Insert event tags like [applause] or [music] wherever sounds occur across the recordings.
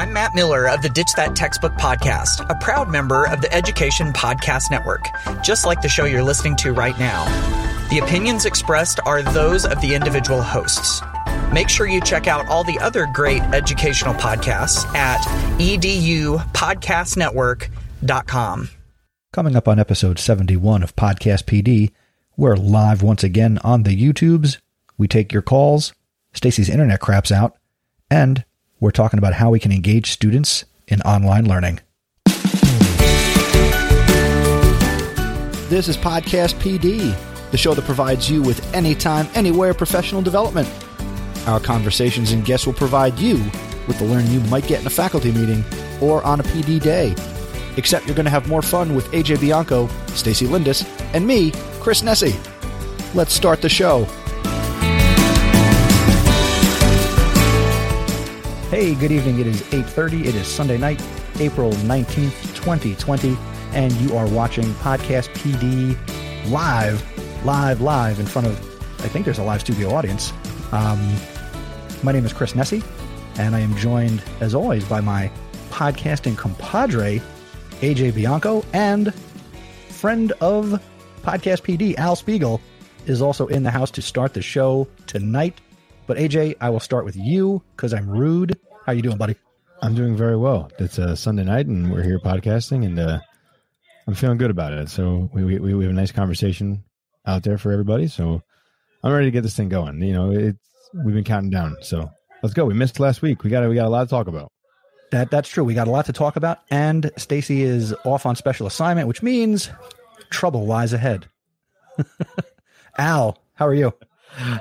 I'm Matt Miller of the Ditch That Textbook podcast, a proud member of the Education Podcast Network, just like the show you're listening to right now. The opinions expressed are those of the individual hosts. Make sure you check out all the other great educational podcasts at edupodcastnetwork.com. Coming up on episode 71 of Podcast PD, we're live once again on the YouTubes. We take your calls. Stacy's internet craps out. And we're talking about how we can engage students in online learning. This is Podcast PD, the show that provides you with anytime, anywhere professional development. Our conversations and guests will provide you with the learning you might get in a faculty meeting or on a PD day. Except you're going to have more fun with AJ Bianco, Stacy Lindis, and me, Chris Nesi. Let's start the show. Hey, good evening. It is 8:30. It is Sunday night, April 19th, 2020, and you are watching Podcast PD live, live, live in front of I think there's a live studio audience. Um, my name is Chris Nesi, and I am joined as always by my podcasting compadre AJ Bianco and friend of Podcast PD Al Spiegel is also in the house to start the show tonight. But AJ, I will start with you because I'm rude. How you doing, buddy? I'm doing very well. It's a Sunday night, and we're here podcasting, and uh, I'm feeling good about it. So we, we we have a nice conversation out there for everybody. So I'm ready to get this thing going. You know, it's we've been counting down. So let's go. We missed last week. We got we got a lot to talk about. That that's true. We got a lot to talk about, and Stacy is off on special assignment, which means trouble lies ahead. [laughs] Al, how are you?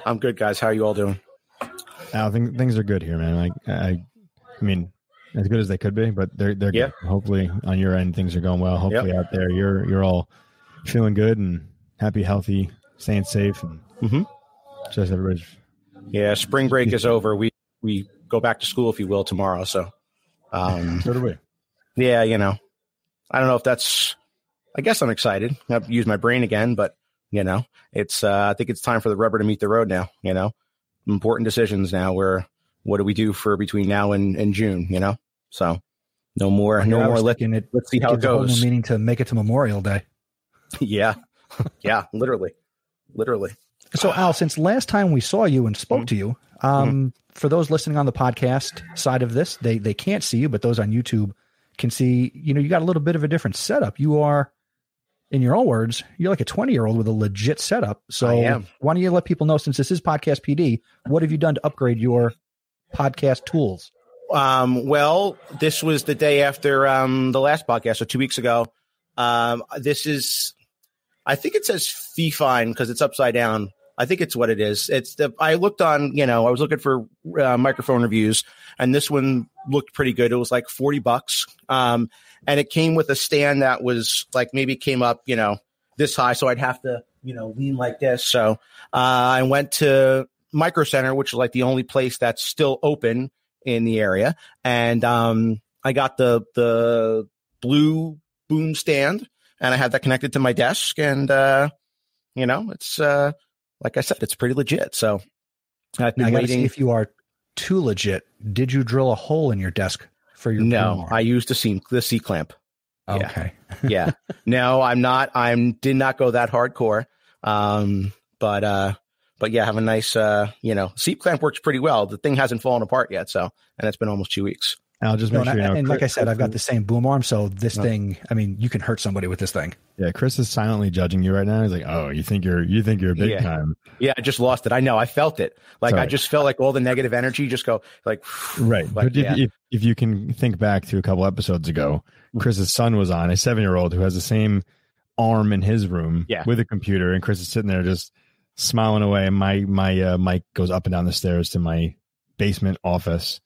I'm good, guys. How are you all doing? I think things are good here, man. Like I, I mean, as good as they could be, but they're they're Yeah. good. Hopefully, on your end, things are going well. Hopefully, out there, you're you're all feeling good and happy, healthy, staying safe, and Mhm. just everybody's. Yeah, spring break is over. We we go back to school, if you will, tomorrow. So, um, [laughs] So do we. yeah, you know, I don't know if that's. I guess I'm excited. I've used my brain again, but you know, it's. Uh, I think it's time for the rubber to meet the road now. You know, important decisions now. Where what do we do for between now and, and June? You know, so no more, no more. thinking it let's see how it gives a whole new goes. meaning to make it to Memorial Day. [laughs] yeah, yeah, literally, literally. So, Al, since last time we saw you and spoke to you, um, for those listening on the podcast side of this, they they can't see you, but those on YouTube can see. You know, you got a little bit of a different setup. You are, in your own words, you're like a 20 year old with a legit setup. So, why don't you let people know, since this is Podcast PD, what have you done to upgrade your podcast tools? Um, well, this was the day after um, the last podcast, so two weeks ago. Um, this is, I think it says Fifine because it's upside down. I think it's what it is. It's the I looked on, you know, I was looking for uh, microphone reviews, and this one looked pretty good. It was like forty bucks, um, and it came with a stand that was like maybe came up, you know, this high, so I'd have to, you know, lean like this. So uh, I went to Micro Center, which is like the only place that's still open in the area, and um, I got the the blue boom stand, and I had that connected to my desk, and uh, you know, it's uh, like I said, it's pretty legit. So I've been I got see waiting. if you are too legit. Did you drill a hole in your desk for your No? I used the C the C clamp. yeah. Okay. [laughs] Yeah, no, I'm not. I'm did not go that hardcore. Um, but uh, but yeah, have a nice uh, you know, C clamp works pretty well. The thing hasn't fallen apart yet, so and it's been almost two weeks. I'll just make and, sure I- you know. and like I said, I've got the same boom arm, so this No. thing. I mean, you can hurt somebody with this thing. Yeah, Chris is silently judging you right now. He's like, "Oh, you think you're you think you're a big Yeah. time, Yeah, I just lost it. I know. I felt it. Like I just felt like all the negative energy just go like right?" [sighs] Like, but if, yeah. if if you can think back to a couple episodes ago, Chris's son was on a seven year old who has the same arm in his room Yeah. with a computer, and Chris is sitting there just smiling away. And my my uh, mic goes up and down the stairs to my basement office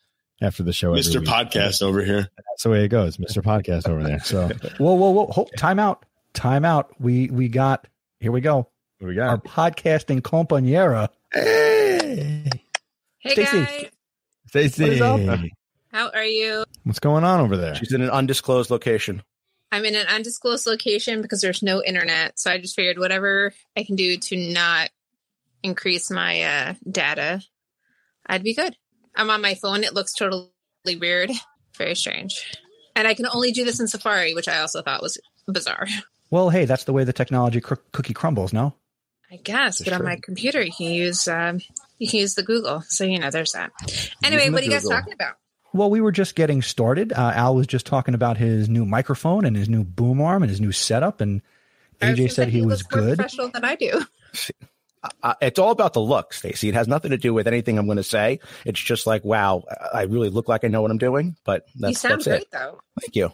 after the show. every Mr. week. Podcast over here. That's the way it goes, Mr. Podcast over there. So [laughs] Whoa, whoa, whoa! Hold, time out, time out. We we got here. We go. what we got Our podcasting compañera. Hey, Hey Stacy. guys, Stacy, What is up? how are you? what's going on over there? she's in an undisclosed location. I'm in an undisclosed location because there's no internet, so I just figured whatever I can do to not increase my uh, data, I'd be good. I'm on my phone. It looks totally weird. Very strange. And I can only do this in Safari, which I also thought was bizarre. Well, hey, that's the way the technology cr- cookie crumbles. No. I guess, That's but on my computer, you can use um, you can use the Google. So you know, there's that. Anyway, the what are you guys Google. talking about? Well, we were just getting started. Uh, Al was just talking about his new microphone and his new boom arm and his new setup, and AJ said say he was looks good. professional than I do. [laughs] Uh, it's all about the look, Stacy. It has nothing to do with anything I'm going to say. It's just like, wow, I really look like I know what I'm doing. But that's you sound that's great it. though. Thank you.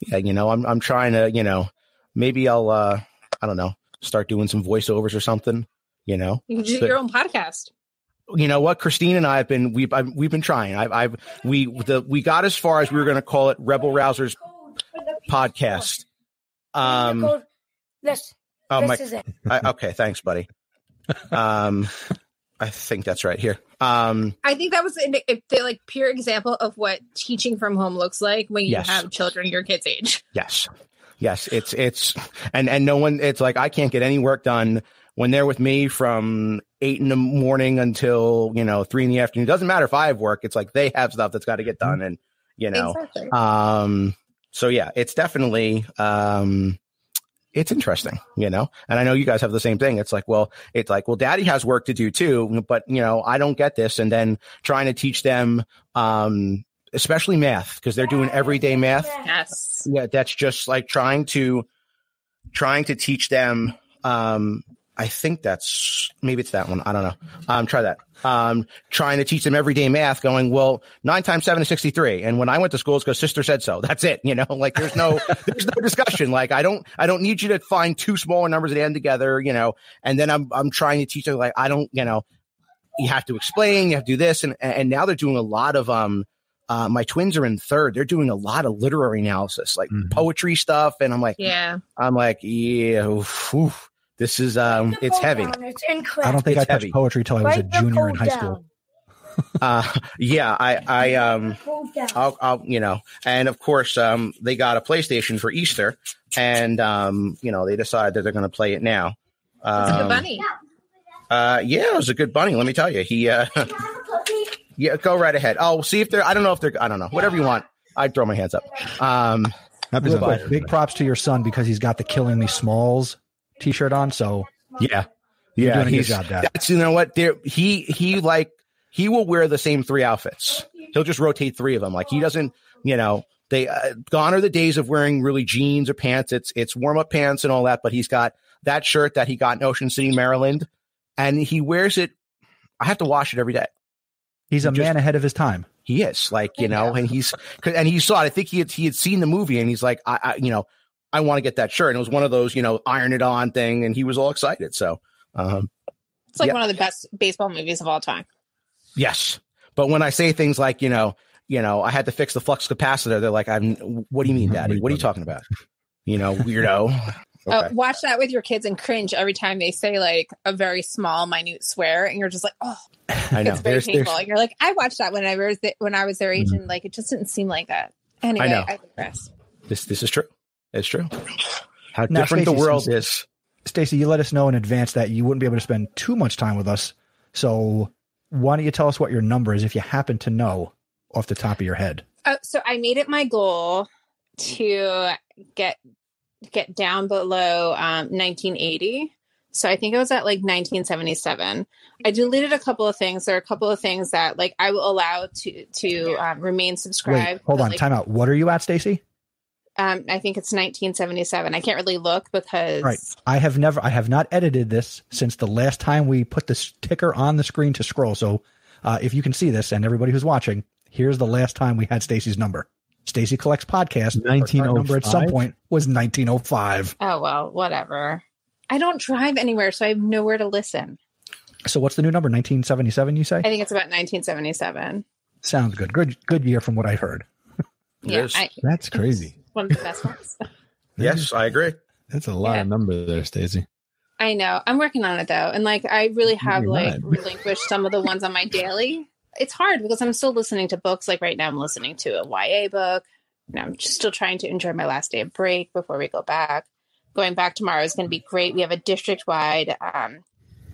Yeah, you know, I'm I'm trying to, you know, maybe I'll, uh I don't know, start doing some voiceovers or something. You know, You can do But- your own podcast. you know what christine and i have been we've I've, we've been trying i've i've we the we got as far as we were going to call it rebel rousers podcast um This, oh my is it. I, okay thanks buddy um i think that's right here. Um I think that was an, a, the like pure example of what teaching from home looks like when you Yes. have children your kids' age. [laughs] yes. Yes. It's it's and and no one it's like i can't get any work done when they're with me from eight in the morning until you know three in the afternoon. It doesn't matter if i have work. It's like they have stuff that's got to get done and you know. Exactly. um so yeah it's definitely um it's interesting you know? And i know you guys have the same thing. It's like well it's like well daddy has work to do too but you know i don't get this. And then trying to teach them um especially math because they're doing everyday math. Yes. yeah that's just like trying to trying to teach them um i think that's maybe it's that one. I don't know. Um try that. Um trying to teach them everyday math going well nine times seven is 63 and when i went to school it's because sister said so. That's it. You know [laughs] like there's no there's no discussion. Like i don't i don't need you to find two smaller numbers that end together you know. And then i'm i'm trying to teach them like i don't you know you have to explain you have to do this. And and now they're doing a lot of um uh, my twins are in third. They're doing a lot of literary analysis, like Mhm. poetry stuff, and I'm like, Yeah. I'm like, yeah, oof, oof. This is um, it's heavy. It's incorrect. I don't think It's I touched heavy. poetry till I was a Write the junior in code high school. down. [laughs] Uh, yeah, I, I, um, I'll, I'll, you know, and of course, um, they got a PlayStation for Easter, and um, you know, they decided that they're going to play it now. It's a good Um, bunny. Uh, yeah, it was a good bunny. Let me tell you, he, uh, [laughs] yeah, go right ahead. Oh, see if they're. I don't know if they're. I don't know. Whatever you want. I'd throw my hands up. Um, Happy Real quick, big props to your son because he's got the "Killing Me Smalls" T-shirt on. So Yeah, yeah, doing a good he's job, Dad. that's you know what there he he like he will wear the same three outfits. He'll just rotate three of them. Like he doesn't, you know, they uh, gone are the days of wearing really jeans or pants. It's it's warm up pants and all that. But he's got that shirt that he got in Ocean City, Maryland, and he wears it. I have to wash it every day. he's a Just- man ahead of his time. He is like you know, and he's and he saw it. I think he had he had seen the movie and he's like, I, I you know, I want to get that shirt. And it was one of those you know iron it on thing, and he was all excited. So. um It's like yeah. one of the best baseball movies of all time. Yes. But when I say things like, you know, you know, I had to fix the flux capacitor, they're like, I'm what do you mean, daddy? What are you talking about? You know, weirdo. [laughs] Okay. watch that with your kids and cringe every time they say like a very small, minute swear, and you're just like, oh, I know. it's very There's, painful. there's, you're like, I watched that when I was when I was their age, and like it just didn't seem like that. Anyway, know. I digress. this, this is true. It's true. How Now, different the world is. Stacy, you let us know in advance that you wouldn't be able to spend too much time with us. So why don't you tell us what your number is if you happen to know off the top of your head? Oh, so I made it my goal to get get down below um, 1980. So I think it was at like 1977. I deleted a couple of things. There are a couple of things that like I will allow to to um, remain subscribed. Wait, hold on, like, time out. What are you at, Stacy? Um, I think it's 1977. I can't really look because Right. I have never, I have not edited this since the last time we put this ticker on the screen to scroll. So, uh, if you can see this and everybody who's watching, here's the last time we had Stacy's number. Stacy collects podcast. Our current number at some point was 1905. oh well, whatever. I don't drive anywhere, so I have nowhere to listen. So, what's the new number? 1977, you say? I think it's about 1977. Sounds good. Good, good year from what I heard. It yeah. I, That's crazy. One of the best ones. [laughs] Yes, I agree. That's a lot Yeah. of number there, Stacey. I know. I'm working on it though. And like I really have You're like not. relinquished some of the ones on my daily. It's hard because I'm still listening to books. Like right now I'm listening to a YA book. And I'm just still trying to enjoy my last day of break before we go back. Going back tomorrow is going to be great. We have a district wide um,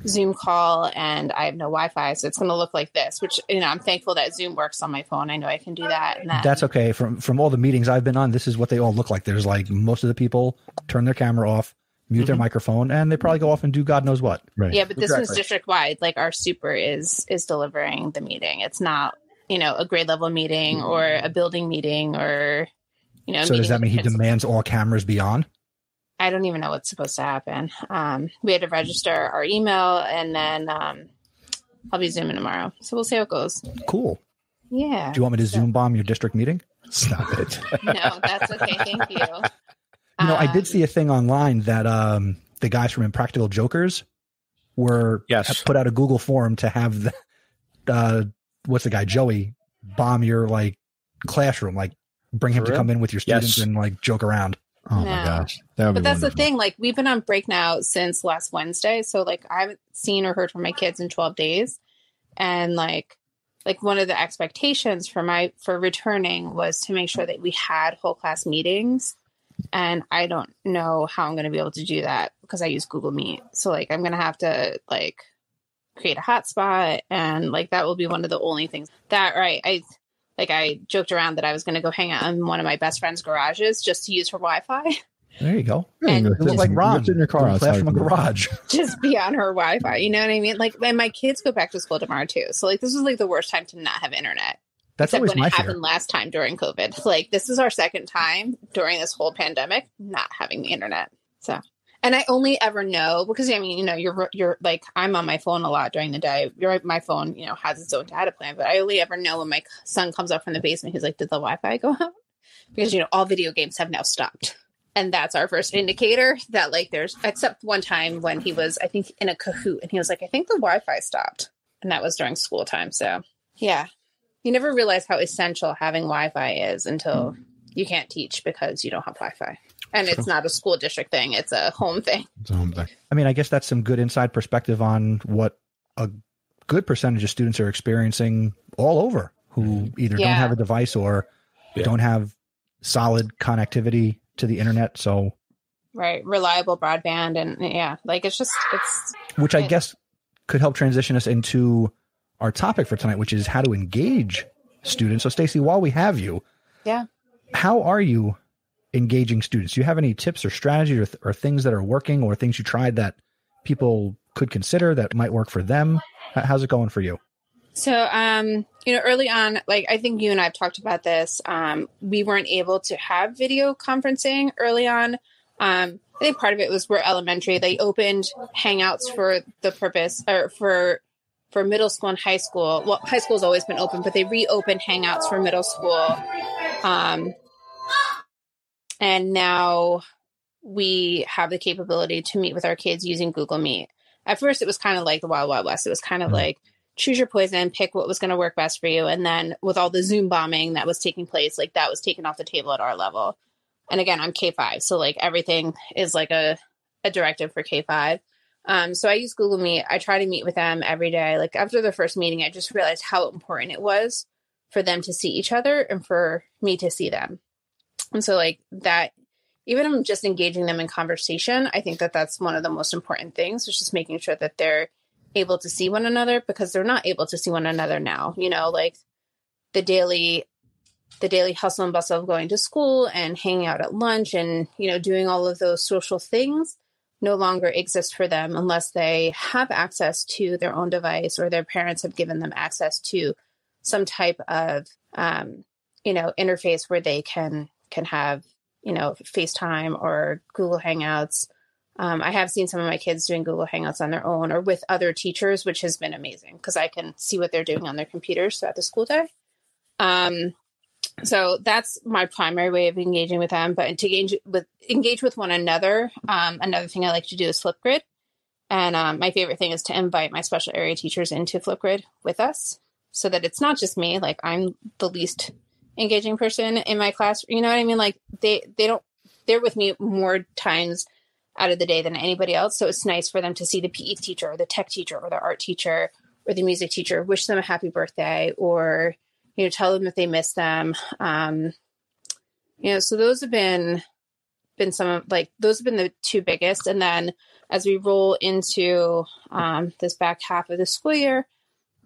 Zoom call and I have no Wi-Fi, so it's going to look like this. Which you know, I'm thankful that Zoom works on my phone. I know I can do that. And then, That's okay. From from all the meetings I've been on, this is what they all look like. There's like most of the people turn their camera off, mute their mm-hmm. microphone, and they probably go off and do God knows what. Right. yeah, but this one's district wide. Like our super is is delivering the meeting. It's not you know a grade level meeting or mm-hmm. a building meeting or you know. a so does that mean he demands all cameras be on? I don't even know what's supposed to happen. Um, we had to register our email, and then um, I'll be zooming tomorrow. So we'll see how it goes. Cool. Yeah. Do you want me to Zoom bomb your district meeting? Stop it. [laughs] no, that's okay. Thank you. [laughs] You know, I Um, did see a thing online that um, the guys from Impractical Jokers were Yes. have put out a Google form to have the uh, what's the guy Joey bomb your like classroom, like bring him For to real? come in with your students Yes. and like joke around. Oh my gosh. That would But that's the thing. Like we've been on break now since last Wednesday, so like I haven't seen or heard from my kids in twelve days, and like like one of the expectations for my for returning was to make sure that we had whole class meetings, and I don't know how I'm going to be able to do that because I use Google Meet. So like I'm going to have to like create a hotspot, and like that will be one of the only things that right I. Like I joked around that I was going to go hang out in one of my best friend's garages just to use her Wi-Fi. There you go. Yeah, and you It was like in- Ron in your car doing outside. from a garage. [laughs] [laughs] just be on her Wi-Fi. You know what I mean? Like, and my kids go back to school tomorrow too. So like, this is like the worst time to not have internet. That's Except always when my it fear. happened last time during COVID. Like, this is our second time during this whole pandemic not having the internet. So, and I only ever know because I mean, you know, you're you're like I'm on my phone a lot during the day. You're my phone, you know, has its own data plan, but I only ever know when my son comes up from the basement. He's like, "Did the Wi-Fi go out?" Because you know, all video games have now stopped and that's our first indicator that like there's except one time when he was i think in a kahoot and he was like i think the wi-fi stopped and that was during school time so yeah you never realize how essential having wi-fi is until you can't teach because you don't have wi-fi and it's not a school district thing it's a home thing It's a home thing. I mean, I guess that's some good inside perspective on what a good percentage of students are experiencing all over who mm-hmm. either don't have a device or Yeah. don't have solid connectivity to the internet. So, right reliable broadband and yeah like it's just it's which I Yeah. guess could help transition us into our topic for tonight, which is how to engage students. So, Stacy, while we have you, Yeah. how are you engaging students? Do you have any tips or strategies or, th- or things that are working or things you tried that people could consider that might work for them? How's it going for you? So, um, you know, early on, like I think you and I have talked about this. Um, we weren't able to have video conferencing early on. Um, I think part of it was we're elementary. They opened Hangouts for the purpose or for for middle school and high school. Well, high school's always been open, but they reopened Hangouts for middle school. Um, and now we have the capability to meet with our kids using Google Meet. At first, it was kind of like the Wild Wild West. It was kind of Mhm. like choose your poison, pick what was going to work best for you. And then with all the Zoom bombing that was taking place, like that was taken off the table at our level. And again, I'm K5, so like everything is like a a directive for K5. Um, so I use Google Meet. I try to meet with them every day. Like after the first meeting, I just realized how important it was for them to see each other and for me to see them. And so like that, even just engaging them in conversation, I think that that's one of the most important things. which Is just making sure that they're able to see one another because they're not able to see one another now. You know, like the daily the daily hustle and bustle of going to school and hanging out at lunch and you know doing all of those social things no longer exist for them unless they have access to their own device or their parents have given them access to some type of um, you know interface where they can can have you know FaceTime or Google Hangouts. Um, I have seen some of my kids doing Google Hangouts on their own or with other teachers, which has been amazing because I can see what they're doing on their computers throughout the school day. Um, so that's my primary way of engaging with them. But to engage with engage with one another, um, another thing I like to do is Flipgrid. And um, my favorite thing is to invite my special area teachers into Flipgrid with us, so that it's not just me. Like I'm the least engaging person in my class. You know what I mean? Like they they don't they're with me more times out of the day than anybody else. So it's nice for them to see the PE teacher or the tech teacher or the art teacher or the music teacher, wish them a happy birthday or you know tell them if they miss them um you know so those have been been some of like those have been the two biggest. And then as we roll into um, this back half of the school year,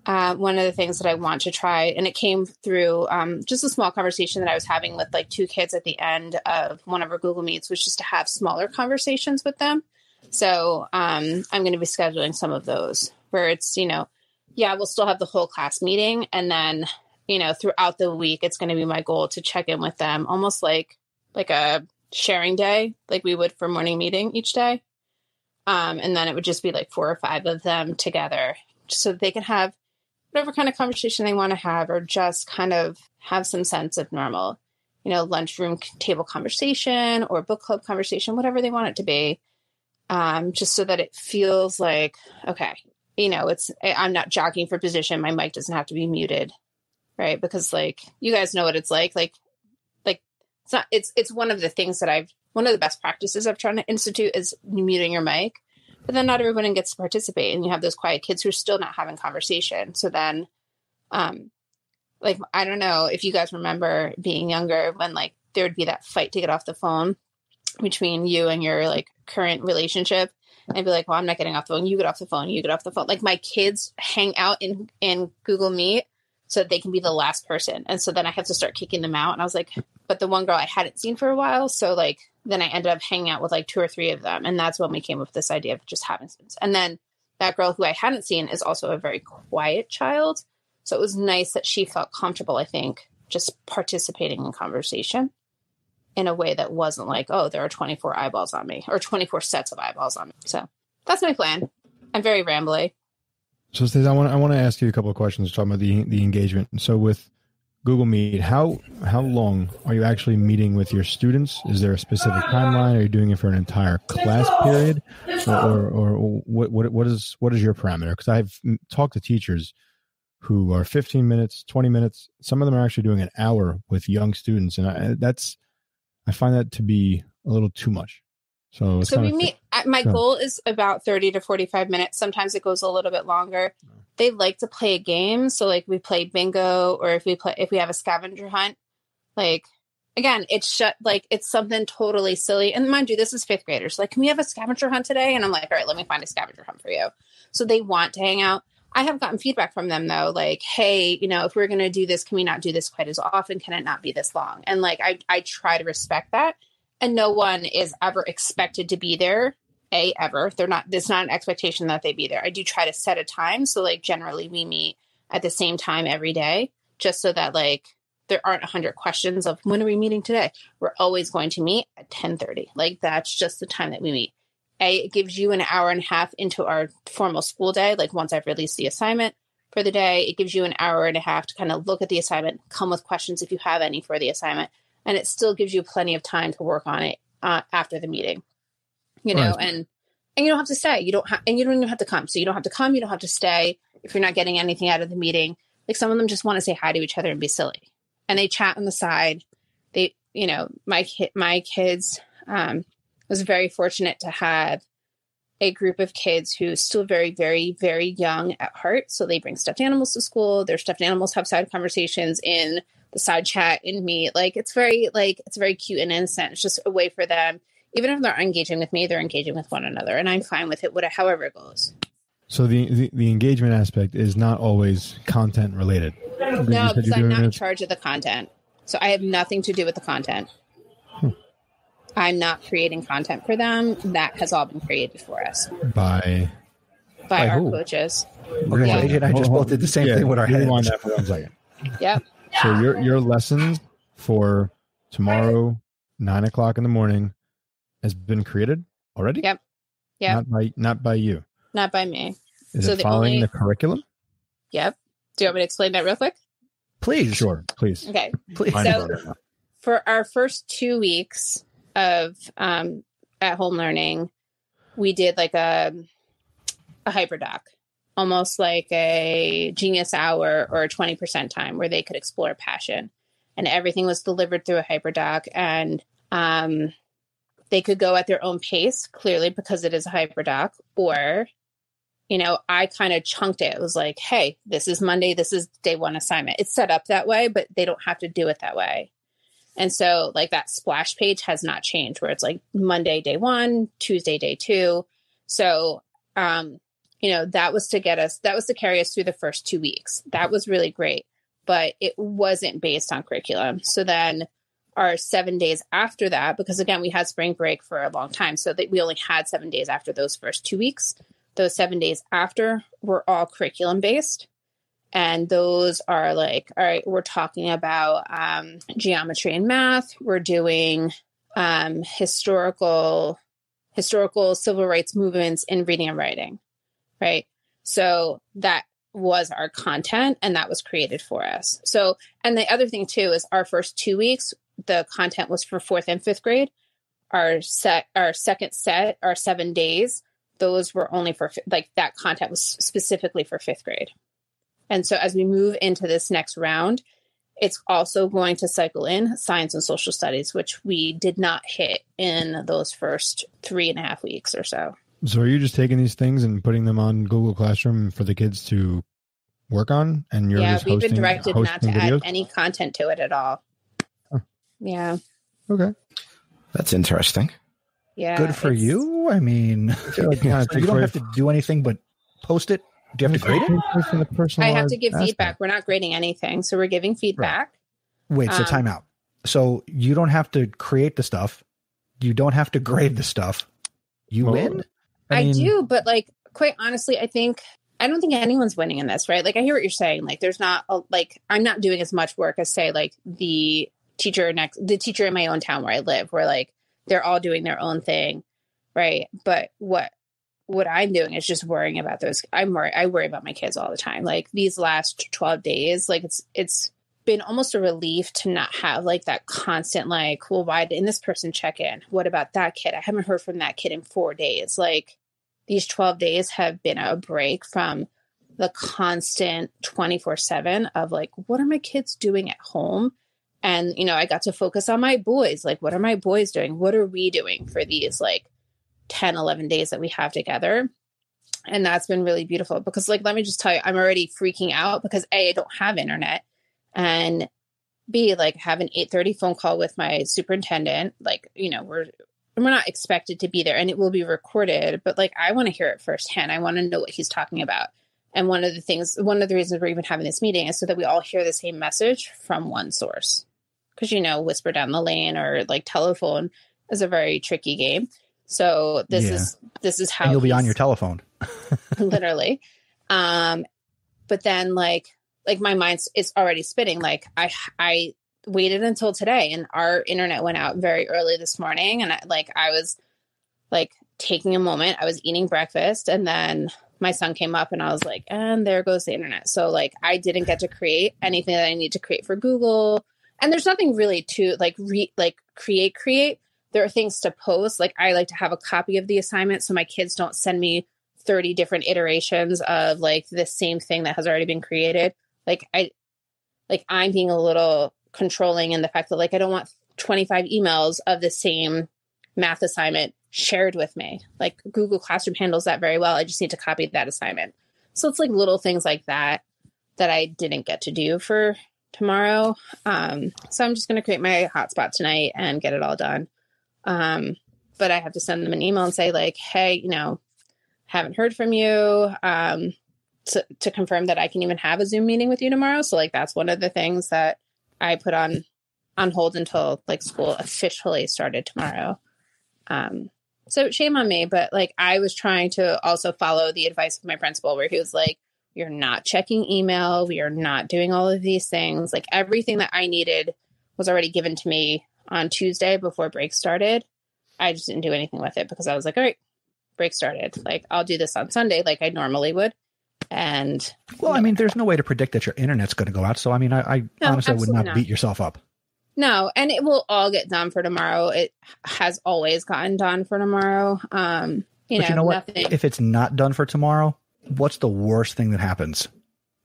uh, one of the things that I want to try, and it came through um, just a small conversation that I was having with like two kids at the end of one of our Google Meets, was just to have smaller conversations with them. So um, I'm going to be scheduling some of those where it's, you know, yeah, we'll still have the whole class meeting. And then, you know, throughout the week, it's going to be my goal to check in with them almost like, like a sharing day, like we would for morning meeting each day. Um, and then it would just be like four or five of them together so they can have whatever kind of conversation they want to have or just kind of have some sense of normal, you know, lunchroom table conversation or book club conversation, whatever they want it to be. Um, just so that it feels like, okay, you know, it's, I'm not jockeying for position. My mic doesn't have to be muted. Right. Because like, you guys know what it's like. Like, like it's not, it's, it's one of the things that I've, one of the best practices I've tried to institute is muting your mic but then not everyone gets to participate and you have those quiet kids who are still not having conversation. So then um like i don't know if you guys remember being younger when like there would be that fight to get off the phone between you and your like current relationship and be like well i'm not getting off the phone. You get off the phone. You get off the phone. Like my kids hang out in in google meet so that they can be the last person. And so then i have to start kicking them out and i was like but the one girl i hadn't seen for a while so like then I ended up hanging out with like two or three of them. And that's when we came up with this idea of just having students. And then that girl who I hadn't seen is also a very quiet child. So it was nice that she felt comfortable, I think, just participating in conversation in a way that wasn't like, oh, there are 24 eyeballs on me or 24 sets of eyeballs on me. So that's my plan. I'm very rambly. So, Stacey, I want I want to ask you a couple of questions talking about the the engagement. So, with Google Meet, how how long are you actually meeting with your students? Is there a specific timeline? Are you doing it for an entire class period, or or, or what what what is what is your parameter? Because I've talked to teachers who are 15 minutes, 20 minutes. Some of them are actually doing an hour with young students, and I, that's I find that to be a little too much. So, so we meet. My goal is about 30 to 45 minutes. Sometimes it goes a little bit longer they like to play a game. So like we play bingo or if we play if we have a scavenger hunt, like again, it's shut like it's something totally silly. And mind you, this is fifth graders. Like, can we have a scavenger hunt today? And I'm like, all right, let me find a scavenger hunt for you. So they want to hang out. I have gotten feedback from them though, like, hey, you know, if we're gonna do this, can we not do this quite as often? Can it not be this long? And like I I try to respect that. And no one is ever expected to be there a ever. They're not. There's not an expectation that they be there. I do try to set a time. So like generally we meet at the same time every day, just so that like there aren't a hundred questions of when are we meeting today. We're always going to meet at ten thirty. Like that's just the time that we meet. A it gives you an hour and a half into our formal school day. Like once I've released the assignment for the day, it gives you an hour and a half to kind of look at the assignment, come with questions if you have any for the assignment, and it still gives you plenty of time to work on it uh, after the meeting you know, right. and and you don't have to stay. You don't have, and you don't even have to come. So you don't have to come. You don't have to stay if you're not getting anything out of the meeting. Like some of them just want to say hi to each other and be silly, and they chat on the side. They, you know, my kid, my kids um, was very fortunate to have a group of kids who still very, very, very young at heart. So they bring stuffed animals to school. Their stuffed animals have side conversations in the side chat and meet. Like it's very, like it's very cute and innocent. It's just a way for them even if they're engaging with me, they're engaging with one another, and I'm fine with it, whatever, however it goes. So the, the, the engagement aspect is not always content related. No, because I'm not in charge of the content, so I have nothing to do with the content. Hmm. I'm not creating content for them. That has all been created for us by by, by our who? coaches. Okay, yeah. and I just both did the same yeah, thing with our heads. On that for one second. Yep. So your your lessons for tomorrow, nine o'clock in the morning, has been created already? Yep. Yeah. Not by not by you. Not by me. Is so it following the, only... the curriculum? Yep. Do you want me to explain that real quick? Please. Sure. Please. Okay. Please. So for our first two weeks of um, at home learning, we did like a a hyperdoc, almost like a genius hour or a 20% time where they could explore passion. And everything was delivered through a hyperdoc. And um, they could go at their own pace, clearly because it is a hyperdoc, or you know, I kind of chunked it. It was like, hey, this is Monday, this is day one assignment. It's set up that way, but they don't have to do it that way. And so like that splash page has not changed where it's like Monday day 1, Tuesday day 2. So um you know, that was to get us that was to carry us through the first 2 weeks. That was really great, but it wasn't based on curriculum. So then our 7 days after that because again we had spring break for a long time so that we only had 7 days after those first 2 weeks. Those 7 days after were all curriculum based and those are like all right we're talking about um, geometry and math we're doing um, historical historical civil rights movements in reading and writing right? So that was our content and that was created for us. So and the other thing too is our first two weeks the content was for fourth and fifth grade. Our set our second set our seven days those were only for like that content was specifically for fifth grade. And so as we move into this next round, it's also going to cycle in science and social studies, which we did not hit in those first three and a half weeks or so. So are you just taking these things and putting them on Google Classroom for the kids to work on? And you're yeah, just we've hosting, been directed not to videos? add any content to it at all. Huh. Yeah. Okay. That's interesting. Yeah. Good for it's- you. I mean, like [laughs] it so you don't have to do anything but post it. Do you have to grade it? [laughs] I have to give aspect. feedback. We're not grading anything. So we're giving feedback. Wait, so Um, time out. So you don't have to create the stuff. You don't have to grade the stuff. You Well, win. I, mean, do, but like quite honestly, I think I don't think anyone's winning in this, right? Like I hear what you're saying. Like there's not a, like I'm not doing as much work as say like the teacher next the teacher in my own town where I live, where like they're all doing their own thing, right? But what what I'm doing is just worrying about those. I'm worry I worry about my kids all the time. Like these last 12 days, like it's it's been almost a relief to not have like that constant like, well, why didn't this person check in? What about that kid? I haven't heard from that kid in four days. Like these 12 days have been a break from the constant 24 7 of like, what are my kids doing at home? And, you know, I got to focus on my boys. Like, what are my boys doing? What are we doing for these like 10, 11 days that we have together? And that's been really beautiful because, like, let me just tell you, I'm already freaking out because A, I don't have internet. And B, like, have an 8:30 phone call with my superintendent. Like, you know, we're we're not expected to be there and it will be recorded, but like I want to hear it firsthand. I want to know what he's talking about. And one of the things, one of the reasons we're even having this meeting is so that we all hear the same message from one source. Because, you know, whisper down the lane or like telephone is a very tricky game. So this Yeah. is this is how and you'll be on your telephone. [laughs] literally. Um, but then like like my mind's it's already spinning. Like I I waited until today, and our internet went out very early this morning, and I, like I was like taking a moment. I was eating breakfast, and then my son came up, and I was like, and there goes the internet. So like I didn't get to create anything that I need to create for Google, and there's nothing really to like re like create create. There are things to post. Like I like to have a copy of the assignment so my kids don't send me 30 different iterations of like the same thing that has already been created like i like i'm being a little controlling in the fact that like i don't want 25 emails of the same math assignment shared with me. Like google classroom handles that very well. I just need to copy that assignment. So it's like little things like that that i didn't get to do for tomorrow. Um so i'm just going to create my hotspot tonight and get it all done. Um but i have to send them an email and say like hey you know haven't heard from you. Um to, to confirm that i can even have a zoom meeting with you tomorrow. So like that's one of the things that i put on on hold until like school officially started tomorrow. Um so shame on me but like i was trying to also follow the advice of my principal where he was like you're not checking email we are not doing all of these things. Like everything that i needed was already given to me on tuesday before break started. I just didn't do anything with it because i was like all right break started. Like I'll do this on Sunday like I normally would. And Well, I mean, there's no way to predict that your internet's going to go out. So, I mean, I, I No, honestly would not not. beat yourself up. no, and it will all get done for tomorrow. It has always gotten done for tomorrow. Um, you know, you know what? nothing If it's not done for tomorrow, what's the worst thing that happens?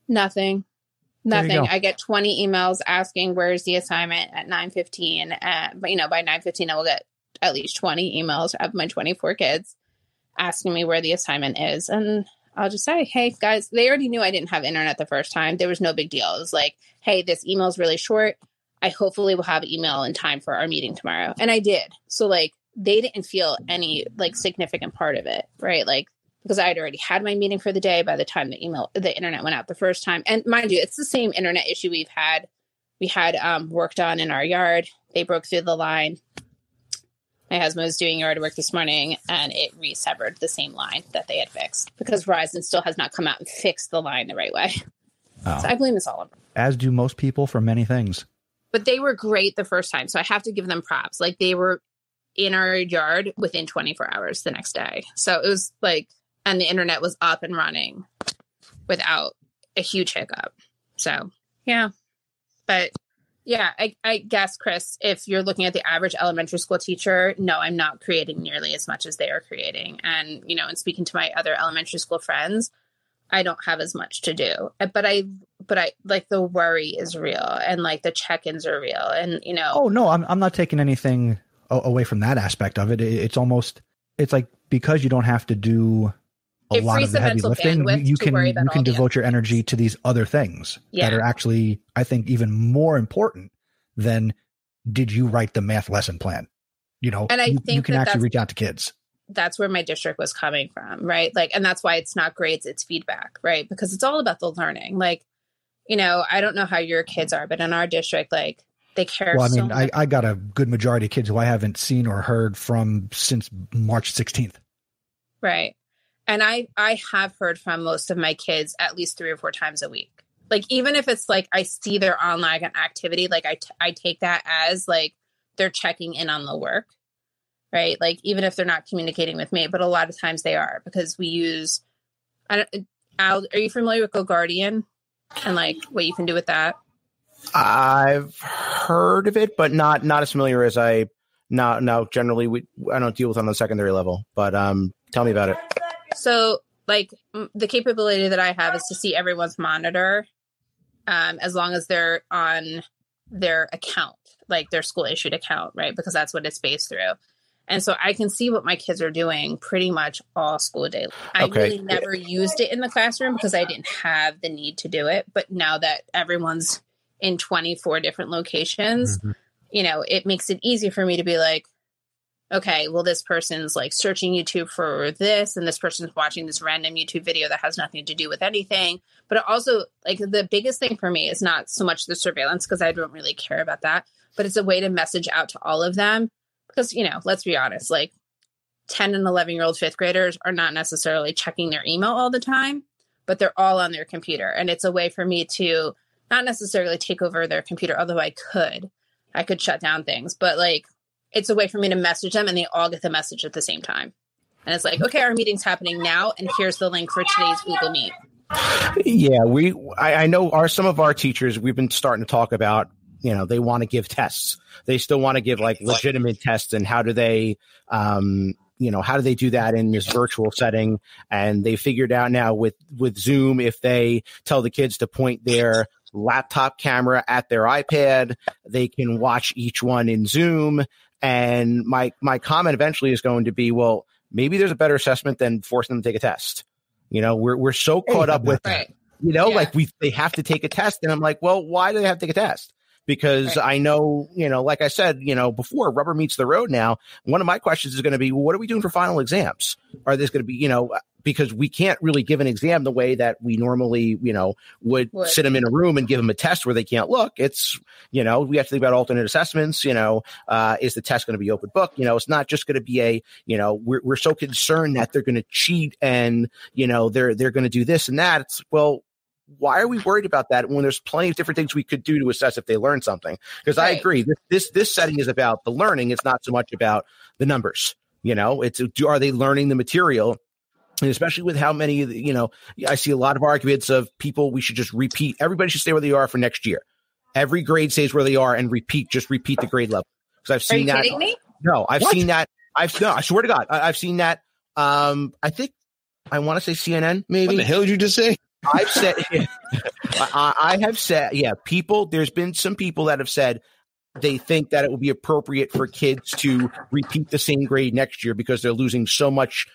nothing. Nothing. I get 20 emails asking where's the assignment at 9:15 uh, but you know by 9:15 I will get at least 20 emails of my 24 kids asking me where the assignment is and I'll just say, "Hey guys, they already knew I didn't have internet the first time. There was no big deal. It was like, "Hey, this email is really short. I hopefully will have email in time for our meeting tomorrow. And I did. So like they didn't feel any like significant part of it, right? Like because I had already had my meeting for the day by the time the email the internet went out the first time. And mind you, it's the same internet issue we've had. We had um, work done in our yard. They broke through the line. My husband was doing yard work this morning and it resevered the same line that they had fixed because Verizon still has not come out and fixed the line the right way. Oh. So I blame this all on them. As do most people for many things. But they were great the first time. So I have to give them props. Like they were in our yard within 24 hours the next day. So it was like, and the internet was up and running without a huge hiccup. So yeah. But yeah, I, I guess, Chris, if you're looking at the average elementary school teacher, no, I'm not creating nearly as much as they are creating. And, you know, and speaking to my other elementary school friends, I don't have as much to do. Uh, But I, but I like the worry is real and like the check ins are real. And, you know, Oh no, I'm I'm not taking anything away from that aspect of it. It- It's almost it's like because you don't have to do a It lot of the heavy lifting, you, you can you can devote your energy to these other things that are actually, I think, even more important than did you write the math lesson plan? You know, And I you, think you can that actually reach out to kids. that's where my district was coming from, right? Like, and that's why it's not grades, it's feedback, right? Because it's all about the learning. Like, you know, I don't know how your kids are, but in our district, like, they care Well, I so mean, much. I, I got a good majority of kids who I haven't seen or heard from since March 16th. Right. And I I have heard from most of my kids at least 3 or 4 times a week. Like even if it's like I see their online activity, like I t- I take that as like they're checking in on the work. Right? Like even if they're not communicating with me, but a lot of times they are because we use I don't Al, are you familiar with Go Guardian and like what you can do with that? I've heard of it, but not not as familiar as I. Not Now, Generally, we I don't deal with it on the secondary level. But um, tell me about it. So, like m- the capability that I have is to see everyone's monitor, um, as long as they're on their account, like their school issued account, right? Because that's what it's based through. And so I can see what my kids are doing pretty much all school day. I Okay. really never used it in the classroom because I didn't have the need to do it. But now that everyone's in 24 different locations, you know, it makes it easy for me to be like, okay, well, this person's like searching YouTube for this, and this person's watching this random YouTube video that has nothing to do with anything. But also, like, the biggest thing for me is not so much the surveillance because I don't really care about that, but it's a way to message out to all of them. Because, you know, let's be honest, like 10 and 11 year old fifth graders are not necessarily checking their email all the time, but they're all on their computer. And it's a way for me to not necessarily take over their computer, although I could. I could shut down things, but like it's a way for me to message them and they all get the message at the same time. And it's like, okay, our meeting's happening now, and here's the link for today's Google Meet. Yeah, we. I, I know our some of our teachers. We've been starting to talk about. You know, they want to give tests. They still want to give like legitimate tests, and how do they? Um, you know, how do they do that in this virtual setting? And they figured out now with with Zoom, if they tell the kids to point their laptop camera at their iPad, they can watch each one in Zoom. And my my comment eventually is going to be, well, maybe there's a better assessment than forcing them to take a test. You know, we're we're so caught up with Right. you know, Yeah. like we they have to take a test, and I'm like, well, why do they have to take a test? Because I know, you know, like I said, you know, before rubber meets the road. Now, one of my questions is going to be, well, what are we doing for final exams? Are this going to be, you know, because we can't really give an exam the way that we normally, you know, would, Would. sit them in a room and give them a test where they can't look. It's, you know, we have to think about alternate assessments. You know, uh, is the test going to be open book? You know, it's not just going to be a, you know, we're we're so concerned that they're going to cheat and you know they're they're going to do this and that. It's well, why are we worried about that when there's plenty of different things we could do to assess if they learn something? Because I agree, this, this this setting is about the learning. It's not so much about the numbers. You know, it's do are they learning the material? And especially with how many, you know, I see a lot of arguments of people we should just repeat. Everybody should stay where they are for next year. Every grade stays where they are and repeat, just repeat the grade level. Because I've Are seen you that. kidding me? No, I've What? seen that. I've no, I swear to God, I, I've seen that. Um, I think I want to say CNN, maybe. What the hell did you just say? I've said, [laughs] I, I have said, yeah, people, there's been some people that have said they think that it would be appropriate for kids to repeat the same grade next year because they're losing so much,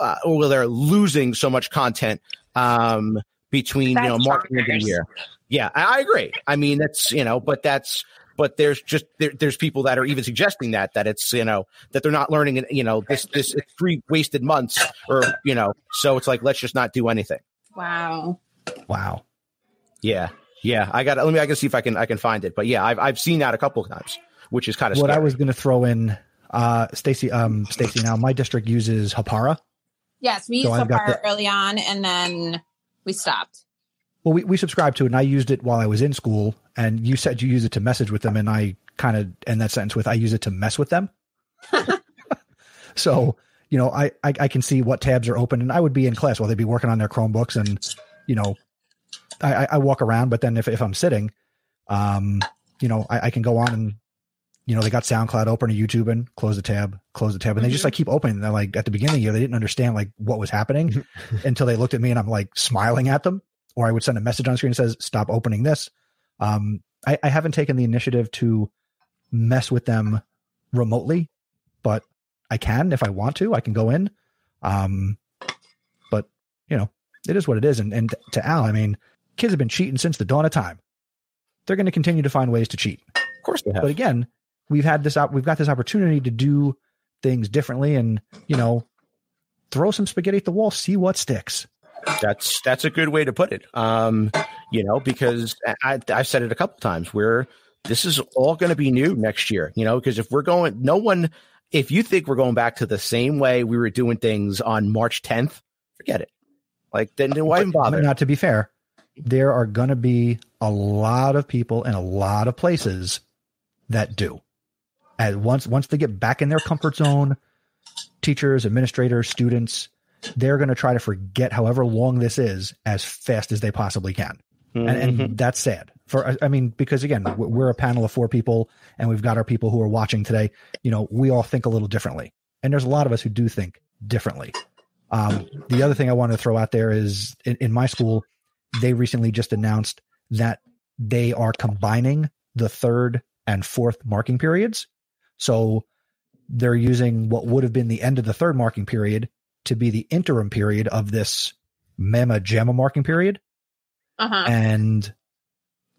uh, or well, they're losing so much content, um, between, you know, That's marking and the year. Yeah, I, I agree. I mean, that's, you know, but that's, but there's just there, there's people that are even suggesting that that it's you know that they're not learning you know this this three wasted months or you know so it's like let's just not do anything. Wow. Wow. Yeah, yeah. I got let me I can see if I can I can find it, but yeah, I've I've seen that a couple of times, which is kind of What I was going to throw in, uh, Stacy, um, Stacy. Now my district uses Hapara. Yes, we used I've got the- early on, and then we stopped. Well, we, we subscribed to it, and I used it while I was in school. And you said you use it to message with them, and I kind of end that sentence with I use it to mess with them. [laughs] [laughs] so you know, I, I I can see what tabs are open, and I would be in class while they'd be working on their Chromebooks, and you know, I, I- walk around. But then if if I'm sitting, um, you know, I, I can go on and you know they got SoundCloud open or YouTube and close the tab, close the tab, and they just like keep opening. They're like at the beginning of the year they didn't understand like what was happening [laughs] until they looked at me and I'm like smiling at them, or I would send a message on screen that says stop opening this. Um, I, I haven't taken the initiative to mess with them remotely, I can if I want to. I can go in. Um, but you know, it is what it is. And and to Al, I mean, kids have been cheating since the dawn of time. They're going to continue to find ways to cheat. of course they have. But again, we've had this we've got this opportunity to do things differently, and you know, throw some spaghetti at the wall, see what sticks. That's that's a good way to put it. Um, you know, because I, I've said it a couple times where this is all going to be new next year. You know, because if we're going, no one, if you think we're going back to the same way we were doing things on March 10th, forget it. Like then, then why even bother? Not to be fair, there are going to be a lot of people in a lot of places that do. And once once they get back in their comfort zone, teachers, administrators, students, they're going to try to forget however long this is as fast as they possibly can. and, Mhm. and that's sad for I- mean because again we're a panel of four people and we've got our people who are watching today. You know we all think a little differently and there's a lot of us who do think differently. Um, the other thing i want to throw out there is in, in my school they recently just announced that they are combining the third and fourth marking periods. So they're using what would have been the end of the third marking period to be the interim period of this mama jamma marking period. Uh huh. and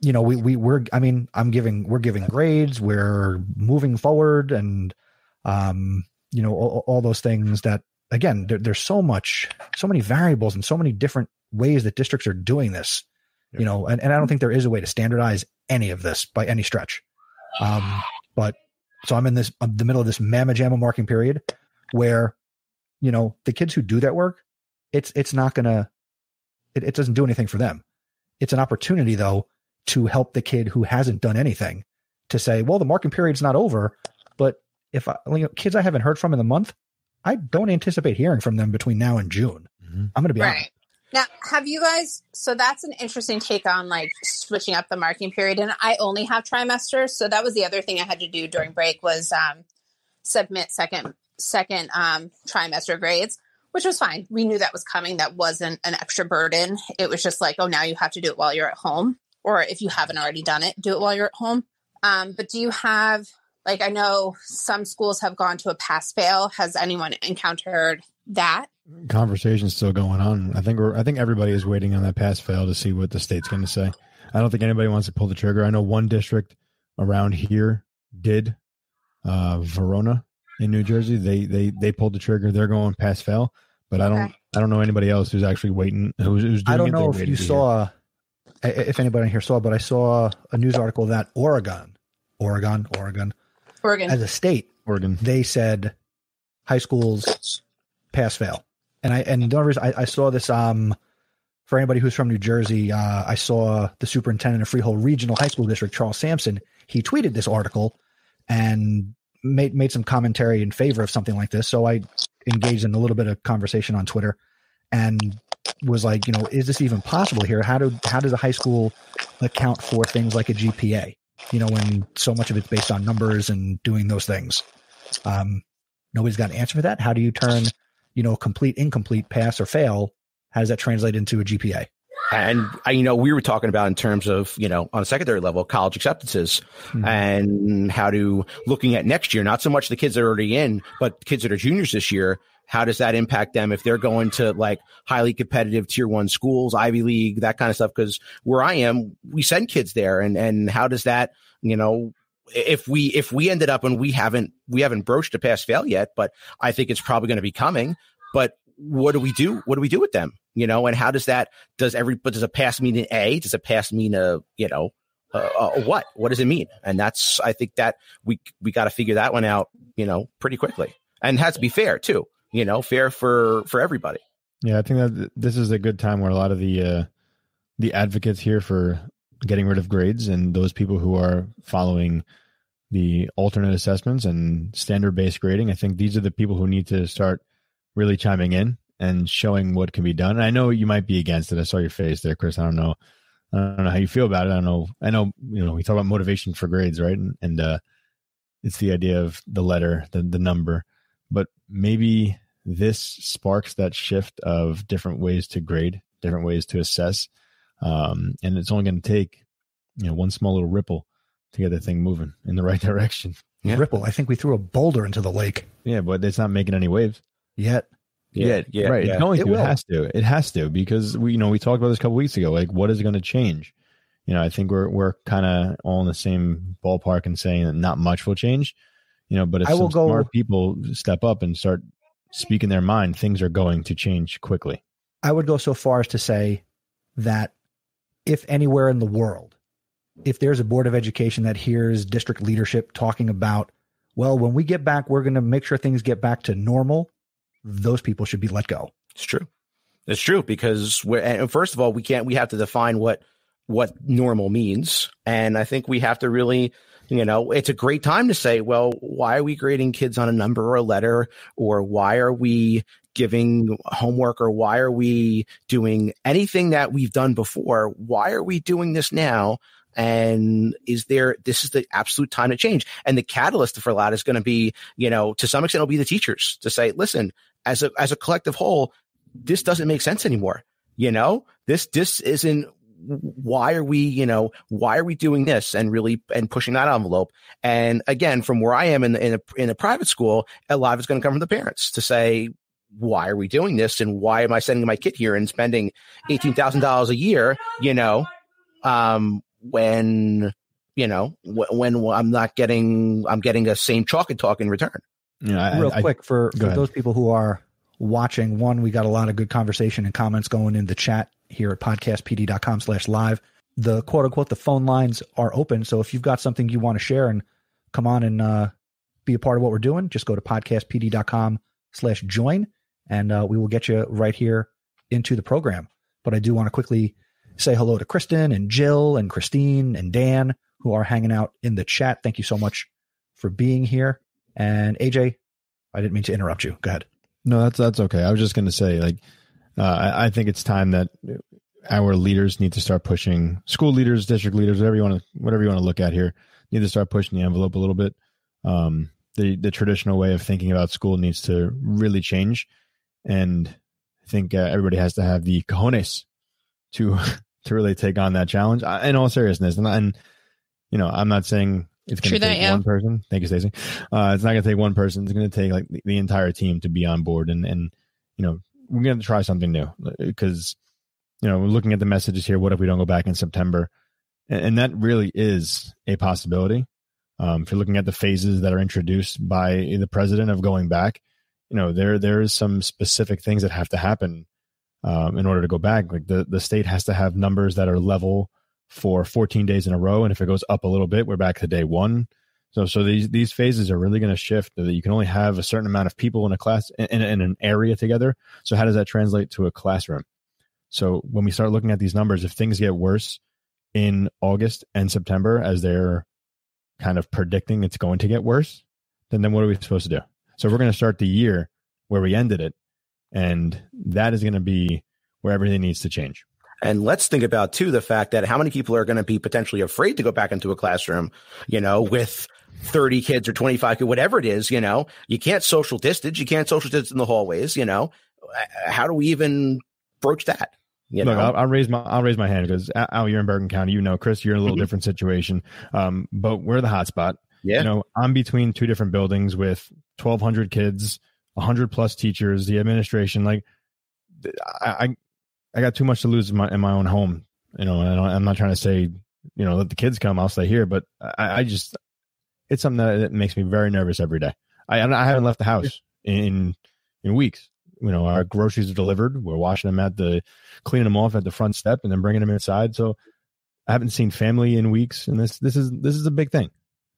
you know we we we're i mean i'm giving we're giving grades we're moving forward and um you know all, all those things that again there, there's so much so many variables and so many different ways that districts are doing this you know and, and i don't think there is a way to standardize any of this by any stretch. Um but so i'm in this I'm the middle of this mamma jamma marking period where you know the kids who do that work it's it's not gonna it, it doesn't do anything for them. It's an opportunity though to help the kid who hasn't done anything to say, well, the marking period's not over, but if I, you know, kids I haven't heard from in the month, I don't anticipate hearing from them between now and June. Mhm. I'm going to be Right. honest. Now, have you guys? So that's an interesting take on like switching up the marking period. And I only have trimesters, so that was the other thing I had to do during break was um, submit second second um, trimester grades, which was fine. We knew that was coming. That wasn't an extra burden. It was just like, oh, now you have to do it while you're at home, or if you haven't already done it, do it while you're at home. Um, but do you have like I know some schools have gone to a pass fail. Has anyone encountered that? Conversation's still going on. I think we're. I think everybody is waiting on that pass fail to see what the state's going to say. I don't think anybody wants to pull the trigger. I know one district around here did. Uh, Verona in New Jersey, they they they pulled the trigger. They're going pass fail, but I don't. Okay. I don't know anybody else who's actually waiting. Who's, who's doing I don't it. know if waiting you saw, i- if anybody here saw, but I saw a news article that Oregon, Oregon, Oregon, Oregon. as a state, Oregon. they said high schools pass fail. And I and the only reason I, I saw this um for anybody who's from New Jersey, uh, I saw the superintendent of Freehold Regional High School District, Charles Sampson. He tweeted this article and made made some commentary in favor of something like this. So I engaged in a little bit of conversation on Twitter and was like, you know, is this even possible here? How do how does a high school account for things like a GPA? You know, when so much of it's based on numbers and doing those things. Um, nobody's got an answer for that. How do you turn, you know, complete, incomplete, pass or fail? How does that translate into a GPA? And uh, you know, we were talking about in terms of you know on a secondary level, college acceptances, Mhm. and how to looking at next year. Not so much the kids that are already in, but kids that are juniors this year. How does that impact them if they're going to like highly competitive tier one schools, Ivy League, that kind of stuff? Because where I am, we send kids there, and and how does that you know if we if we ended up and we haven't we haven't broached a pass fail yet, but I think it's probably going to be coming. But what do we do? What do we do with them? You know, and how does that does every but does a pass mean an A? Does a pass mean a you know uh, uh, what? What does it mean? And that's I think that we we got to figure that one out. You know, pretty quickly, and has to be fair too. You know, fair for for everybody. Yeah, I think that this is a good time where a lot of the uh, the advocates here for getting rid of grades and those people who are following the alternate assessments and standard based grading, I think these are the people who need to start really chiming in and showing what can be done. And I know you might be against it. I saw your face there, Chris. I don't know. I don't know how you feel about it. I don't know. I know, you know, we talk about motivation for grades, right? And, and uh, it's the idea of the letter, the, the number, but maybe this sparks that shift of different ways to grade, different ways to assess. Um, and it's only going to take, you know, one small little ripple to get the thing moving in the [laughs] right direction. Yeah. Ripple. I think we threw a boulder into the lake Yeah, but it's not making any waves. yet. Yeah, yeah, right. yeah. It's going It to. It, has to. It has to because we, you know, we talked about this a couple weeks ago. Like, what is going to change? You know, I think we're we're kind of all in the same ballpark and saying that not much will change. You know, but if I will some go- smart people step up and start speaking their mind, things are going to change quickly. I would go so far as to say that if anywhere in the world, if there's a board of education that hears district leadership talking about, well, when we get back, we're going to make sure things get back to normal, those people should be let go. It's true. It's true because we're, and first of all, we can't, we have to define what, what normal means. And I think we have to really, you know, it's a great time to say, well, why are we grading kids on a number or a letter? Or why are we giving homework? Or why are we doing anything that we've done before? Why are we doing this now? And is there, this is the absolute time to change. And the catalyst for that is going to be, you know, to some extent, it'll be the teachers to say, listen, as a, as a collective whole, this doesn't make sense anymore. You know, this, this isn't, why are we, you know, why are we doing this and really, and pushing that envelope? And again, from where I am in in a, in a private school, a lot of it's going to come from the parents to say, why are we doing this? And why am I sending my kid here and spending $18,000 a year, you know, um, when, you know, when I'm not getting, I'm getting a same chalk and talk in return. You know, I, Real I- quick for, for those people who are watching, one, we got a lot of good conversation and comments going in the chat here at podcastpd.com slash live. The quote unquote, the phone lines are open. So if you've got something you want to share and come on and uh, be a part of what we're doing, just go to podcastpd.com slash join and uh, we will get you right here into the program. But I do want to quickly say hello to Kristen and Jill and Christine and Dan who are hanging out in the chat. Thank you so much for being here. And AJ, I didn't mean to interrupt you. Go ahead. No, that's that's okay. I was just going to say, like, uh, I, I think it's time that our leaders need to start pushing. School leaders, district leaders, whatever you want to, whatever you want to look at here, need to start pushing the envelope a little bit. Um, the the traditional way of thinking about school needs to really change, and I think uh, everybody has to have the cojones to [laughs] to really take on that challenge. Uh, In all seriousness, and, and you know, I'm not saying it's going to that, take one person. Thank you, Stacey. Uh, it's not going to take one person. It's going to take like the, the entire team to be on board, and and you know, we're going to try something new because you know, we're looking at the messages here. What if we don't go back in September? And, and that really is a possibility. Um, if you're looking at the phases that are introduced by the president of going back, you know, there there is some specific things that have to happen um, in order to go back. Like the the state has to have numbers that are level for 14 days in a row, and if it goes up a little bit, we're back to day one. So so these these phases are really going to shift. That you can only have a certain amount of people in a class in, in an area together. So how does that translate to a classroom? So when we start looking at these numbers, if things get worse in August and September, as they're kind of predicting it's going to get worse, then then what are we supposed to do? So we're going to start the year where we ended it, and that is going to be where everything needs to change. And let's think about too the fact that how many people are going to be potentially afraid to go back into a classroom, you know, with 30 kids or 25 kids, whatever it is, you know, you can't social distance. You can't social distance in the hallways, you know, Uh, how do we even broach that? You Look, know, I'll, I'll raise my I'll raise my hand because Al, you're in Bergen County. You know, Chris, you're in a little Mhm. different situation. Um, but we're the hotspot. yeah. You know, I'm between two different buildings with 1,200 kids, 100 plus teachers, the administration. Like, I, I, I got too much to lose in my in my own home. You know, and I'm not trying to say, you know, let the kids come. I'll stay here, but I, I just it's something that, that makes me very nervous every day. I I haven't left the house in in weeks. You know, our groceries are delivered. We're washing them at the, cleaning them off at the front step, and then bringing them inside. So I haven't seen family in weeks, and this this is this is a big thing.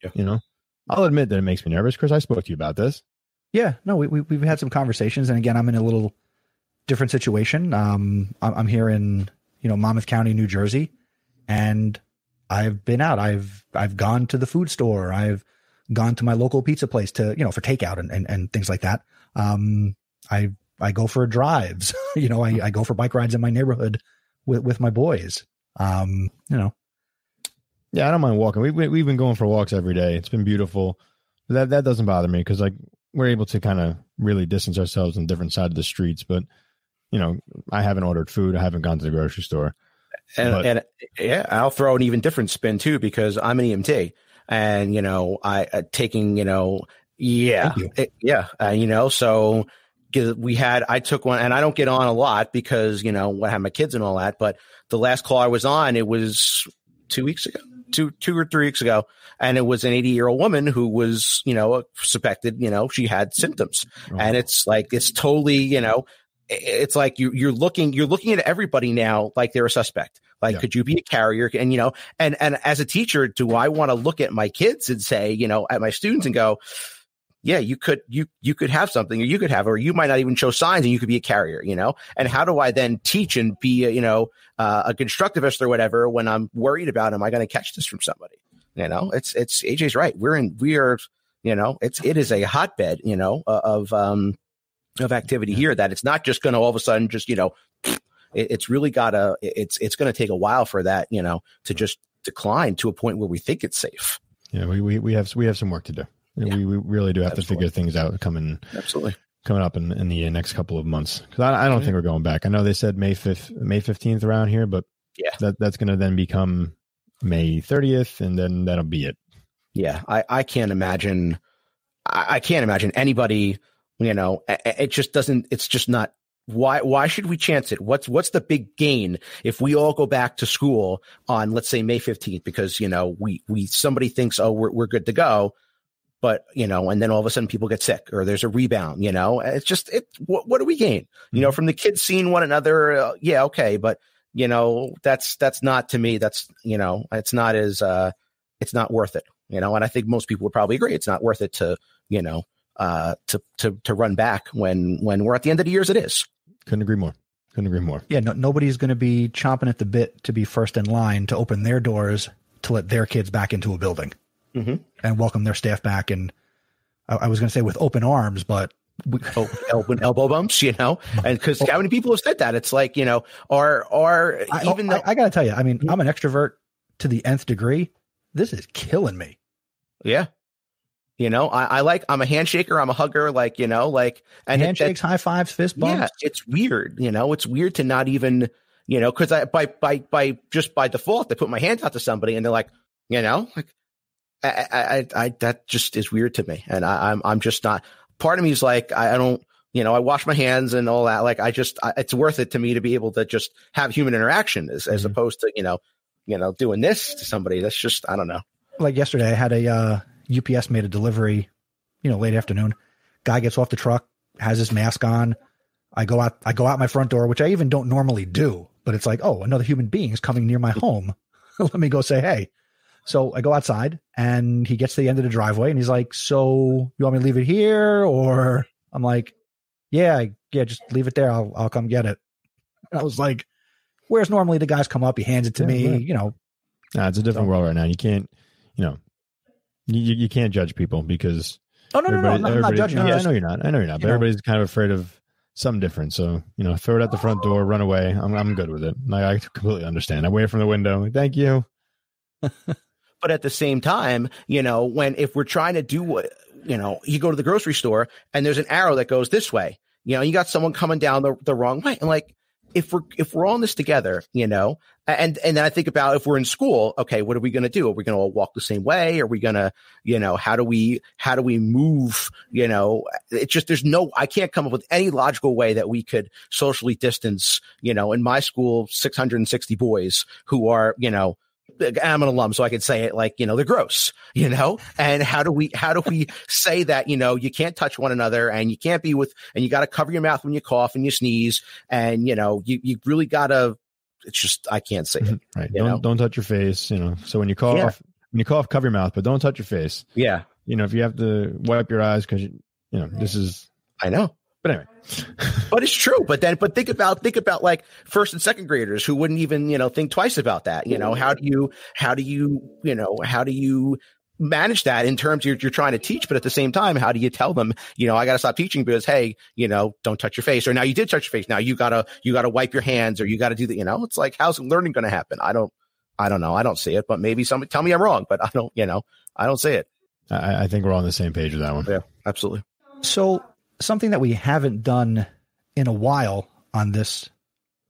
Yeah. You know, I'll admit that it makes me nervous. Chris, I spoke to you about this. Yeah, no, we, we we've had some conversations, and again, I'm in a little different situation. Um, I'm, I'm here in you know Monmouth County, New Jersey, and I've been out. I've I've gone to the food store. I've gone to my local pizza place to you know for takeout and and, and things like that. Um, I I go for drives. [laughs] you know, I, I go for bike rides in my neighborhood with with my boys. Um, you know, Yeah, I don't mind walking. We, we we've been going for walks every day. It's been beautiful. That that doesn't bother me because like we're able to kind of really distance ourselves on different side of the streets. But you know, I haven't ordered food. I haven't gone to the grocery store. And, But- and yeah, I'll throw an even different spin too because I'm an EMT, and you know, I uh, taking you know, yeah, you. it- yeah, uh, you know, so we had I took one, and I don't get on a lot because you know I have my kids and all that. But the last call I was on, it was two weeks ago, two two or three weeks ago, and it was an 80 year old woman who was you know suspected, you know, she had symptoms, and it's like it's totally you know it's like you you're looking you're looking at everybody now like they're a suspect. Like Yeah. could you be a carrier? And you know and and as a teacher do i want to look at my kids and say you know at my students and go yeah you could you you could have something or you could have or you might not even show signs and you could be a carrier you know? And how do i then teach and be a, you know uh, a constructivist or whatever when i'm worried about am i going to catch this from somebody? You know it's it's aj's right. We're in we are you know it's it is a hotbed you know uh, of um of activity here that it's not just going to all of a sudden just you know it, it's really got to it's it's going to take a while for that you know to just decline to a point where we think it's safe Yeah, we, we, we have we have some work to do. Yeah. We, we really do have to figure things out coming absolutely coming up in, in the next couple of months because I, I don't think we're going back. I know they said May fifth, May fifteenth around here, but Yeah. that that's going to then become May thirtieth, and then that'll be it. yeah i i can't imagine i, I can't imagine anybody you know it just doesn't it's just not why why should we chance it? What's what's the big gain if we all go back to school on let's say may 15th because you know we we somebody thinks oh we're, we're good to go but you know and then all of a sudden people get sick or there's a rebound you know? It's just it what, what do we gain? You know from the kids seeing one another uh, yeah okay but you know that's that's not to me that's you know it's not as uh it's not worth it you know? And i think most people would probably agree it's not worth it to you know uh to to to run back when when we're at the end of the years it is Couldn't agree more. Couldn't agree more. yeah, no, nobody's going to be chomping at the bit to be first in line to open their doors to let their kids back into a building Mhm. and welcome their staff back. And I, I was going to say with open arms, but we, oh, elbow, elbow bumps you know [laughs] and because how many people have said that it's like you know are are I, even I, though I got to tell you, I mean, I'm an extrovert to the nth degree. This is killing me. yeah you know I, I like i'm a handshaker i'm a hugger like you know like and Handshakes, high fives, fist bumps. Yeah, it's weird. You know, it's weird to not even, you know, because I by by by just by default, I put my hand out to somebody and they're like, you know, like, I I I, that just is weird to me, and I, I'm I'm just not. Part of me is like, I, I don't. You know, I wash my hands and all that. Like, I just, I, it's worth it to me to be able to just have human interaction as, as Mhm. opposed to, you know, you know, doing this to somebody. That's just, I don't know. like yesterday, I had a uh, UPS made a delivery, you know, late afternoon. Guy gets off the truck, has his mask on. I go out, I go out my front door, which I even don't normally do, but it's like, oh, another human being is coming near my home. [laughs] Let me go say hey. So I go outside, and he gets to the end of the driveway, and he's like, "So you want me to leave it here?" Or I'm like, "Yeah, yeah, just leave it there. I'll I'll come get it." And I was like, "Whereas normally the guys come up, he hands it to Yeah, me, right. you know, Nah, it's a different world right now. You can't, you know, you, you can't judge people because Oh no, no, no! I'm not, I'm not judging. Yeah, just- I know you're not. I know you're not. But you know- everybody's kind of afraid of something different. So you know, throw it out the front door, run away. I'm I'm good with it. Like, I completely understand. I wave from the window. Thank you. [laughs] but at the same time, you know, when if we're trying to do what you know, you go to the grocery store and there's an arrow that goes this way. You know, you got someone coming down the, the wrong way. And like if we're if we're all in this together, you know, and and then I think about if we're in school, okay, what are we gonna do? Are we gonna all walk the same way? Are we gonna, you know, how do we how do we move? You know, it's just there's no I can't come up with any logical way that we could socially distance, you know, in my school, 660 boys who are, you know, I'm an alum, so I could say it like, you know, they're gross, [laughs] you know? And how do we, how do we say that, you know, you can't touch one another and you can't be with, and you got to cover your mouth when you cough and you sneeze. And, you know, you, you really got to, it's just, I can't say mm-hmm. it. Right. Don't know? don't touch your face. You know. So when you cough, Yeah. when you cough, cover your mouth, but don't touch your face. Yeah, You know, if you have to wipe your eyes because you, you know this is. I know. But anyway, [laughs] But it's true. But then, but think about, think about like first and second graders who wouldn't even, you know, think twice about that. You know, how do you, how do you, you know, how do you manage that in terms you're, you're trying to teach, but at the same time, how do you tell them, you know, I got to stop teaching because, hey, you know, don't touch your face or now you did touch your face. Now you gotta, you gotta wipe your hands or you got to do that. You know, it's like, how's learning going to happen? I don't, I don't know. I don't see it, but maybe somebody tell me I'm wrong, but I don't, you know, I don't see it. I, I think we're all on the same page with that one. Yeah, absolutely. So, something that we haven't done in a while on this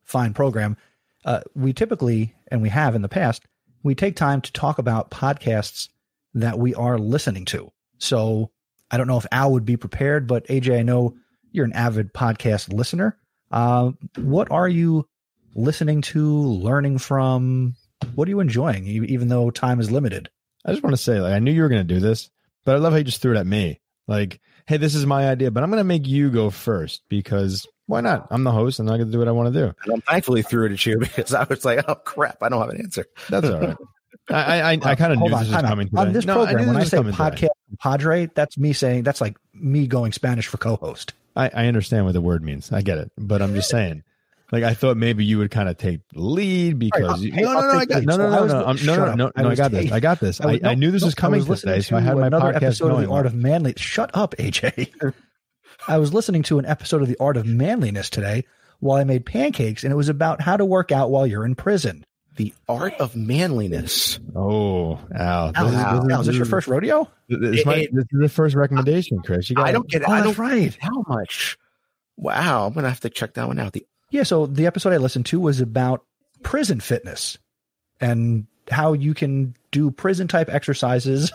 fine program, uh, we typically, and we have in the past, we take time to talk about podcasts that we are listening to. So, I don't know if Al would be prepared, but AJ, I know you're an avid podcast listener. Uh, what are you listening to, learning from? What are you enjoying, even though time is limited? I just want to say, like, I knew you were going to do this, but I love how you just threw it at me. Like, hey, this is my idea, but I'm going to make you go first because why not? I'm the host I'm not going to do what I want to do. And I'm thankfully threw it at you [laughs] because I was like, oh crap, I don't have an answer. That's all right. [laughs] I I, I kind of knew on, this was coming today. on this No, program. when I say coming today. podcast Padre, that's me saying that's like me going Spanish for co-host. I, I understand what the word means. I get it, but I'm just saying. Like I thought maybe you would kind of take lead because I'll- you, no, no, no, I got no, no, no, no, no, no, no, I no, I got this. I got this. I, I knew this was coming today, so I had my another podcast episode of the Art of Manly. Shut up, AJ. [laughs] I was listening to an episode of the Art of Manliness today while I made pancakes, and it was about how to work out while you're in prison. The art of manliness. Oh, Al, Al, this oh, is, Al, this Al, is this your first rodeo? This, might, It- this is the first recommendation, Chris. You got I don't get it. Oh, I don't right. how much. Wow, I'm gonna have to check that one out. The Yeah, so the episode I listened to was about prison fitness and how you can do prison type exercises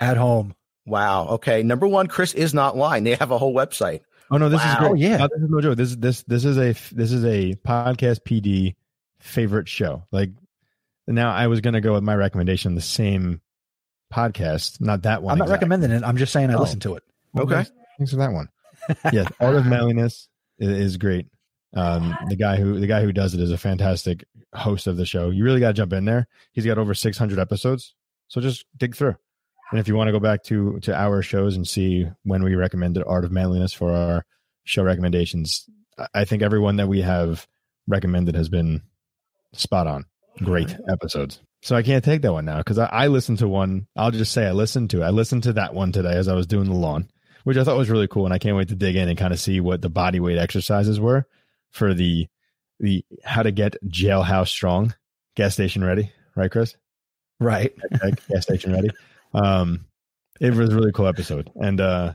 at home. wow. Okay, number one, Chris is not lying. They have a whole website. Oh no, this Wow. is great. Oh, yeah. No, this is no joke. This is this this is a this is a podcast PD favorite show. Like now, I was gonna go with my recommendation, the same podcast, not that one. I'm not exact. recommending it. I'm just saying I Oh. listened to it. Well, Okay. thanks, thanks for that one. [laughs] yes, Art of Manliness is, is great. Um, the guy who the guy who does it is a fantastic host of the show. You really got to jump in there. He's got over 600 episodes, so just dig through. And if you want to go back to to our shows and see when we recommended Art of Manliness for our show recommendations, I- I think everyone that we have recommended has been spot on. Great episodes. So I can't take that one now because I, I listened to one. I'll just say I listened to. it. I listened to that one today as I was doing the lawn, which I thought was really cool, and I can't wait to dig in and kind of see what the body weight exercises were for the the how to get jailhouse strong, gas station ready, right, Chris? Right. Gas station ready. Um, it was a really cool episode, and uh,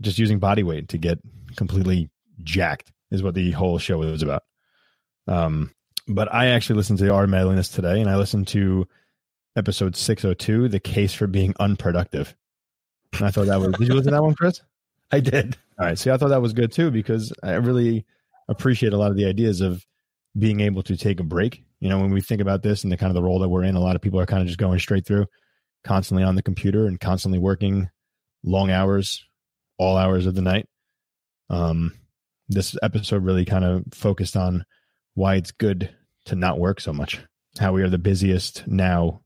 just using body weight to get completely jacked is what the whole show was about. Um, but I actually listened to the Art of Manliness today, and I listened to episode six hundred two, "The Case for Being Unproductive." And I thought that was. did you listen to that one, Chris? [laughs] I did. All right. See, I thought that was good too because I really appreciate a lot of the ideas of being able to take a break. You know, when we think about this and the kind of the role that we're in, a lot of people are kind of just going straight through, constantly on the computer and constantly working long hours, all hours of the night. Um, this episode really kind of focused on why it's good to not work so much. How we are the busiest now,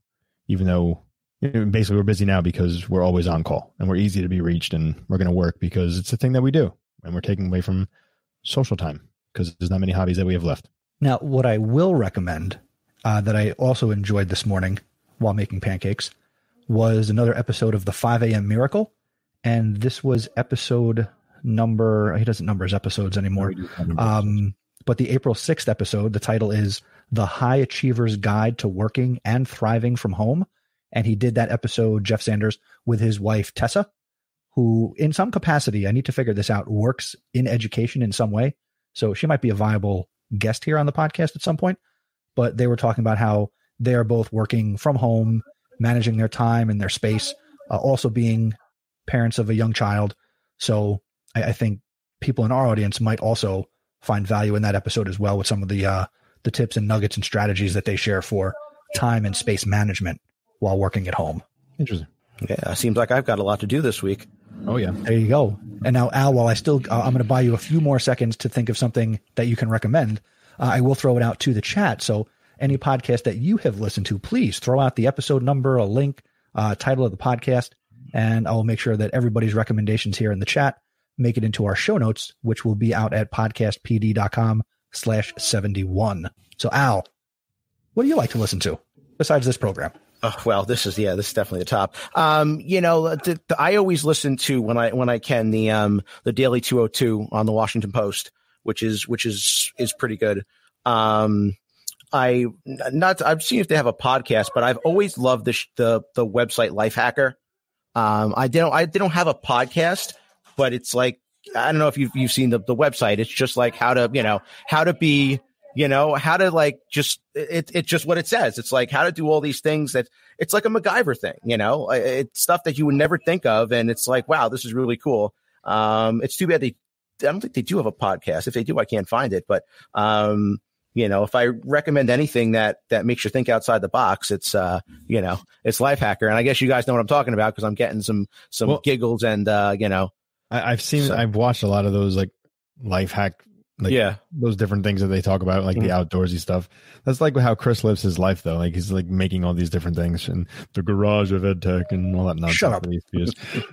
even though you know, basically we're busy now because we're always on call and we're easy to be reached and we're going to work because it's a thing that we do and we're taking away from social time because there's not many hobbies that we have left. Now, what I will recommend uh, that I also enjoyed this morning while making pancakes was another episode of the 5 a.m. Miracle. And this was episode number, he doesn't number his episodes anymore. Um, but the April 6th episode, the title is The High Achiever's Guide to Working and Thriving from Home. And he did that episode, Jeff Sanders, with his wife, Tessa, who, in some capacity, I need to figure this out, works in education in some way. So she might be a viable guest here on the podcast at some point. But they were talking about how they're both working from home, managing their time and their space, uh, also being parents of a young child. So I, I think people in our audience might also find value in that episode as well with some of the uh, the tips and nuggets and strategies that they share for time and space management while working at home. Interesting. Yeah, seems like I've got a lot to do this week. Oh yeah. There you go. And now, Al, while I still, uh, I'm going to buy you a few more seconds to think of something that you can recommend. Uh, I will throw it out to the chat. So, any podcast that you have listened to, please throw out the episode number, a link, uh, title of the podcast, and I will make sure that everybody's recommendations here in the chat make it into our show notes, which will be out at podcastpd.com slash 71. So, Al, what do you like to listen to besides this program? Oh, well, this is yeah, this is definitely the top. Um, you know, the, the, I always listen to when I when I can the um the Daily 202 on the Washington Post, which is which is is pretty good. Um, I not I've seen if they have a podcast, but I've always loved the the the website Lifehacker. Um, I don't I they don't have a podcast, but it's like I don't know if you've you've seen the the website. It's just like how to you know how to be you know how to like just it, it's just what it says. It's like how to do all these things that it's like a MacGyver thing you know? It's stuff that you would never think of and it's like wow this is really cool. Um it's too bad they I don't think they do have a podcast. If they do I can't find it but um you know if I recommend anything that that makes you think outside the box it's uh you know it's Lifehacker and I guess you guys know what I'm talking about because I'm getting some some Well- giggles and uh you know I, I've seen. So- I've watched a lot of those like life hack. Like, yeah those different things that they talk about, like the mm-hmm. outdoorsy stuff. That's like how Chris lives his life, though. Like he's like making all these different things and the garage of EdTech and all that nonsense. Shut up. that he used to use.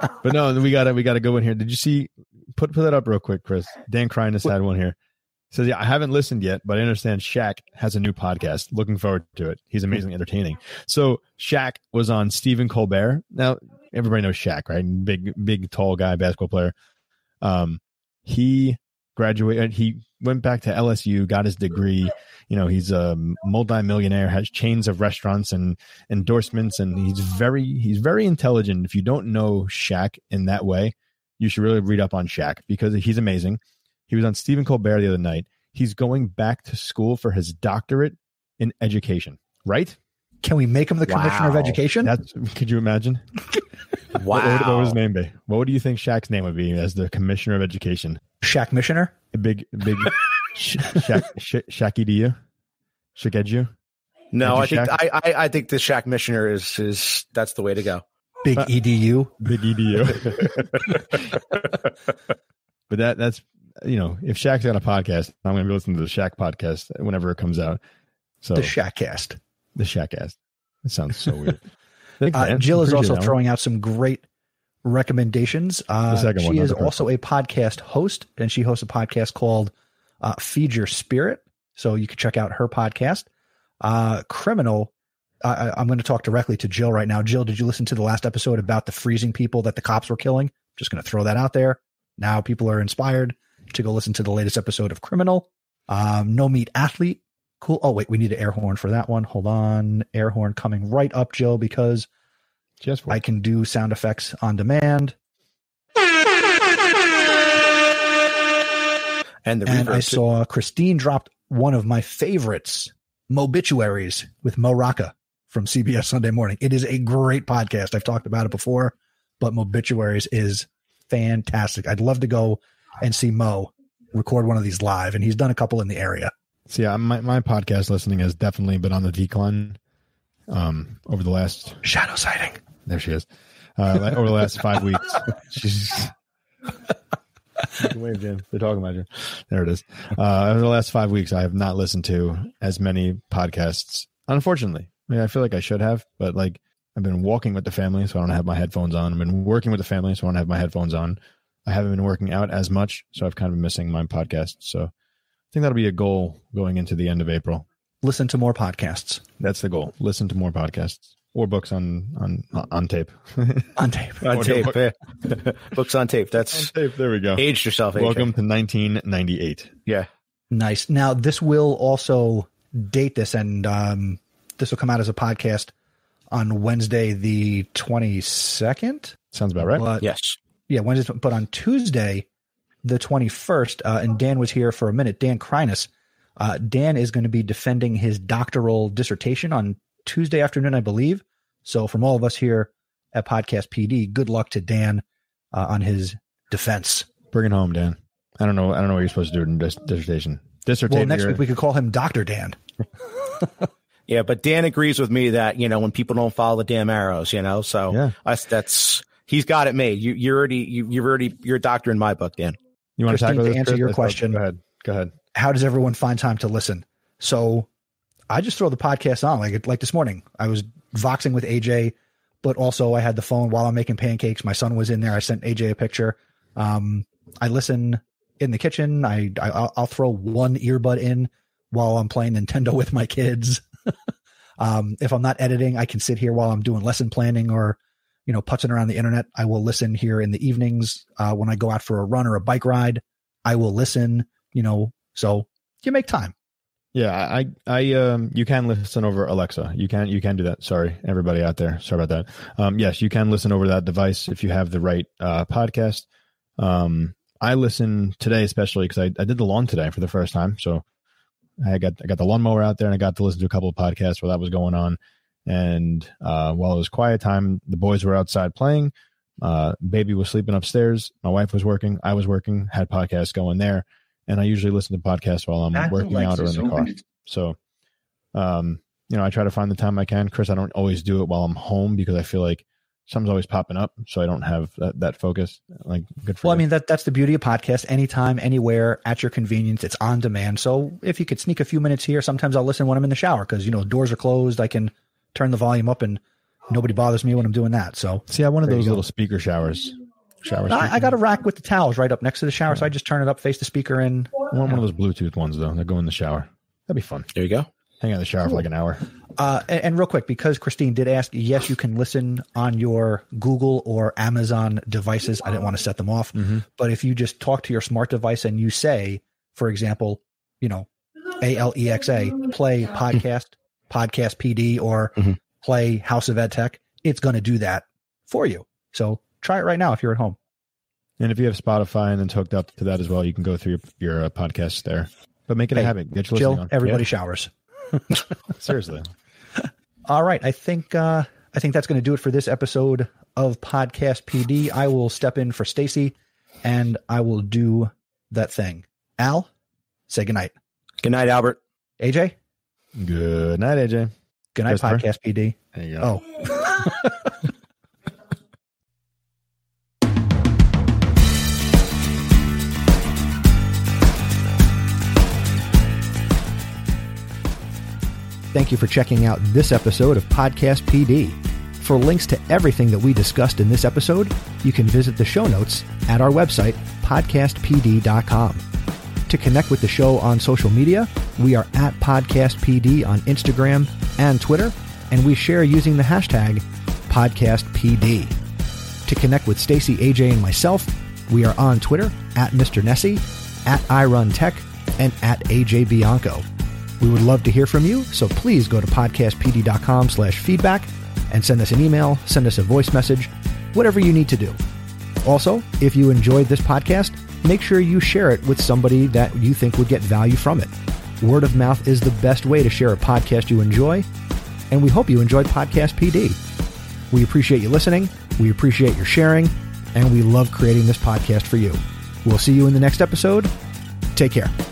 [laughs] but no, we got to we got to go in here. Did you see? Put put that up real quick, Chris. Dan crying Kreinus had one here. Says, yeah, I haven't listened yet, but I understand Shaq has a new podcast. Looking forward to it. He's amazingly entertaining. So Shaq was on Stephen Colbert. Now everybody knows Shaq, right? Big, big, tall guy, basketball player. Um, he graduated. He went back to LSU, got his degree. You know, he's a multi-millionaire, has chains of restaurants and endorsements, and he's very, he's very intelligent. If you don't know Shaq in that way, you should really read up on Shaq because he's amazing. He was on Stephen Colbert the other night. He's going back to school for his doctorate in education. Right? Can we make him the commissioner of education? That's. Could you imagine? Wow [laughs] what, what would his name be? What do you think Shaq's name would be as the commissioner of education? Shaq missioner? A big, big [laughs] sh- Shaq, sh- Shaq EDU? Shaq Edu? No, I think I, I I think the Shaq Missioner is is that's the way to go. Big Uh, EDU? Big EDU. [laughs] but that that's you know, if Shaq's got a podcast, I'm going to be listening to the Shaq podcast whenever it comes out. So The the, cast. Shaqcast. It sounds so weird. [laughs] Uh. Jill is also throwing out some great recommendations. Uh, The second she one, not is also a podcast host, and she hosts a podcast called uh, Feed Your Spirit. So you can check out her podcast. Uh, Criminal. I, I'm going to talk directly to Jill right now. Jill, did you listen to the last episode about the freezing people that the cops were killing? Just going to throw that out there. Now people are inspired to go listen to the latest episode of Criminal. Um, no Meat Athlete. Cool. Oh, wait, we need an air horn for that one. Hold on. Air horn coming right up, Jill, because Just I can do sound effects on demand. And the And I too. saw Christine dropped one of my favorites, Mobituaries with Mo Rocca from CBS Sunday Morning. It is a great podcast. I've talked about it before, but Mobituaries is fantastic. I'd love to go and see Mo record one of these live, and he's done a couple in the area. So yeah, my, my podcast listening has definitely been on the decline um over the last Shadow sighting. there she is. Uh over the last five weeks. [laughs] She's wave, Jim. They're talking about you. There it is. Uh over the last five weeks I have not listened to as many podcasts. Unfortunately. I mean I feel like I should have, but like I've been walking with the family, so I don't have my headphones on. I've been working with the family, so I don't have my headphones on. I haven't been working out as much, so I've kind of been missing my podcast. So I think that'll be a goal going into the end of April. Listen to more podcasts That's the goal. Listen to more podcasts or books on on on tape. [laughs] on tape. on tape. yeah. [laughs] Books on tape. That's tape. There we go. aged yourself. AJ. Welcome to 1998. Yeah. Nice. Now, this will also date this, and um, this will come out as a podcast on Wednesday, the 22nd. Sounds about right. But, Yes. Yeah, Wednesday, but on Tuesday, the 21st, uh, and Dan was here for a minute, Dan Kreinus. Uh, Dan is going to be defending his doctoral dissertation on Tuesday afternoon, I believe. So, from all of us here at Podcast PD, good luck to Dan uh, on his defense. Bring it home, Dan. I don't know. I don't know what you're supposed to do in dis- dissertation. Well, next week we could call him Dr. Dan. [laughs] Yeah, but Dan agrees with me that you know when people don't follow the damn arrows, you know. So Yeah. us, that's he's got it made. You you're already you, you're already you're a doctor in my book, Dan. You want to Christine, tackle to answer your question- Go ahead. Go ahead. how does everyone find time to listen? So I just throw the podcast on like like this morning. I was voxing with AJ, but also I had the phone while I'm making pancakes. My son was in there. I sent AJ a picture. Um, I listen in the kitchen. I, I I'll, I'll throw one earbud in while I'm playing Nintendo with my kids. [laughs] um, if I'm not editing, I can sit here while I'm doing lesson planning or you know putzing around the internet. I will listen here in the evenings uh, when I go out for a run or a bike ride. I will listen. You know, so you make time. Yeah, I, I, um, you can listen over Alexa. You can, you can do that. Sorry, everybody out there. Sorry about that. Um, yes, you can listen over that device if you have the right uh, podcast. Um, I listen today especially because I, I did the lawn today for the first time. So I got, I got the lawnmower out there and I got to listen to a couple of podcasts while that was going on. And uh, while it was quiet time, the boys were outside playing. Uh, baby was sleeping upstairs. My wife was working. I was working. Had podcasts going there and I usually listen to podcasts while I'm working out or in the car. So, um, you know, I try to find the time I can. Chris, I don't always do it while I'm home because I feel like something's always popping up, so I don't have that, that focus. Like, good for Well, I mean that that's the beauty of podcast. Anytime, anywhere, at your convenience. It's on demand. So if you could sneak a few minutes here, sometimes I'll listen when I'm in the shower because you know doors are closed. I can turn the volume up and nobody bothers me when I'm doing that. So See, I have one of those little speaker showers. Shower. I, I got a rack with the towels right up next to the shower, so I just turn it up, face the speaker in. I want one of those Bluetooth ones though. That go in the shower. That'd be fun. There you go. Hang out in the shower for like an hour. Uh, and, and real quick, because Christine did ask, yes, you can listen on your Google or Amazon devices. I didn't want to set them off, but if you just talk to your smart device and you say, for example, you know, A L E X A, play podcast, podcast PD, or Mhm. play House of Ed Tech, it's going to do that for you. So try it right now if you're at home. And if you have Spotify and it's hooked up to that as well, you can go through your, your uh, podcasts there. But make it a habit. Get your Jill, listening on. everybody showers. [laughs] Seriously. [laughs] All right, I think uh, I think that's going to do it for this episode of Podcast PD. I will step in for Stacy, and I will do that thing. Al, say goodnight. Good night, Albert. AJ, Good night, AJ. good night, Christopher? Podcast PD. There you go. Oh, [laughs] Thank you for checking out this episode of Podcast PD. For links to everything that we discussed in this episode, you can visit the show notes at our website, podcastpd.com. To connect with the show on social media, we are at podcastpd on Instagram and Twitter, and we share using the hashtag podcastpd. To connect with Stacy, AJ, and myself, we are on Twitter at Mr. Nesi, at iRunTech, and at AJ Bianco. We would love to hear from you, so please go to podcastpd.com slash feedback and send us an email, send us a voice message, whatever you need to do. Also, if you enjoyed this podcast, make sure you share it with somebody that you think would get value from it. Word of mouth is the best way to share a podcast you enjoy, and we hope you enjoyed Podcast PD. We appreciate you listening, we appreciate your sharing, and we love creating this podcast for you. We'll see you in the next episode. Take care.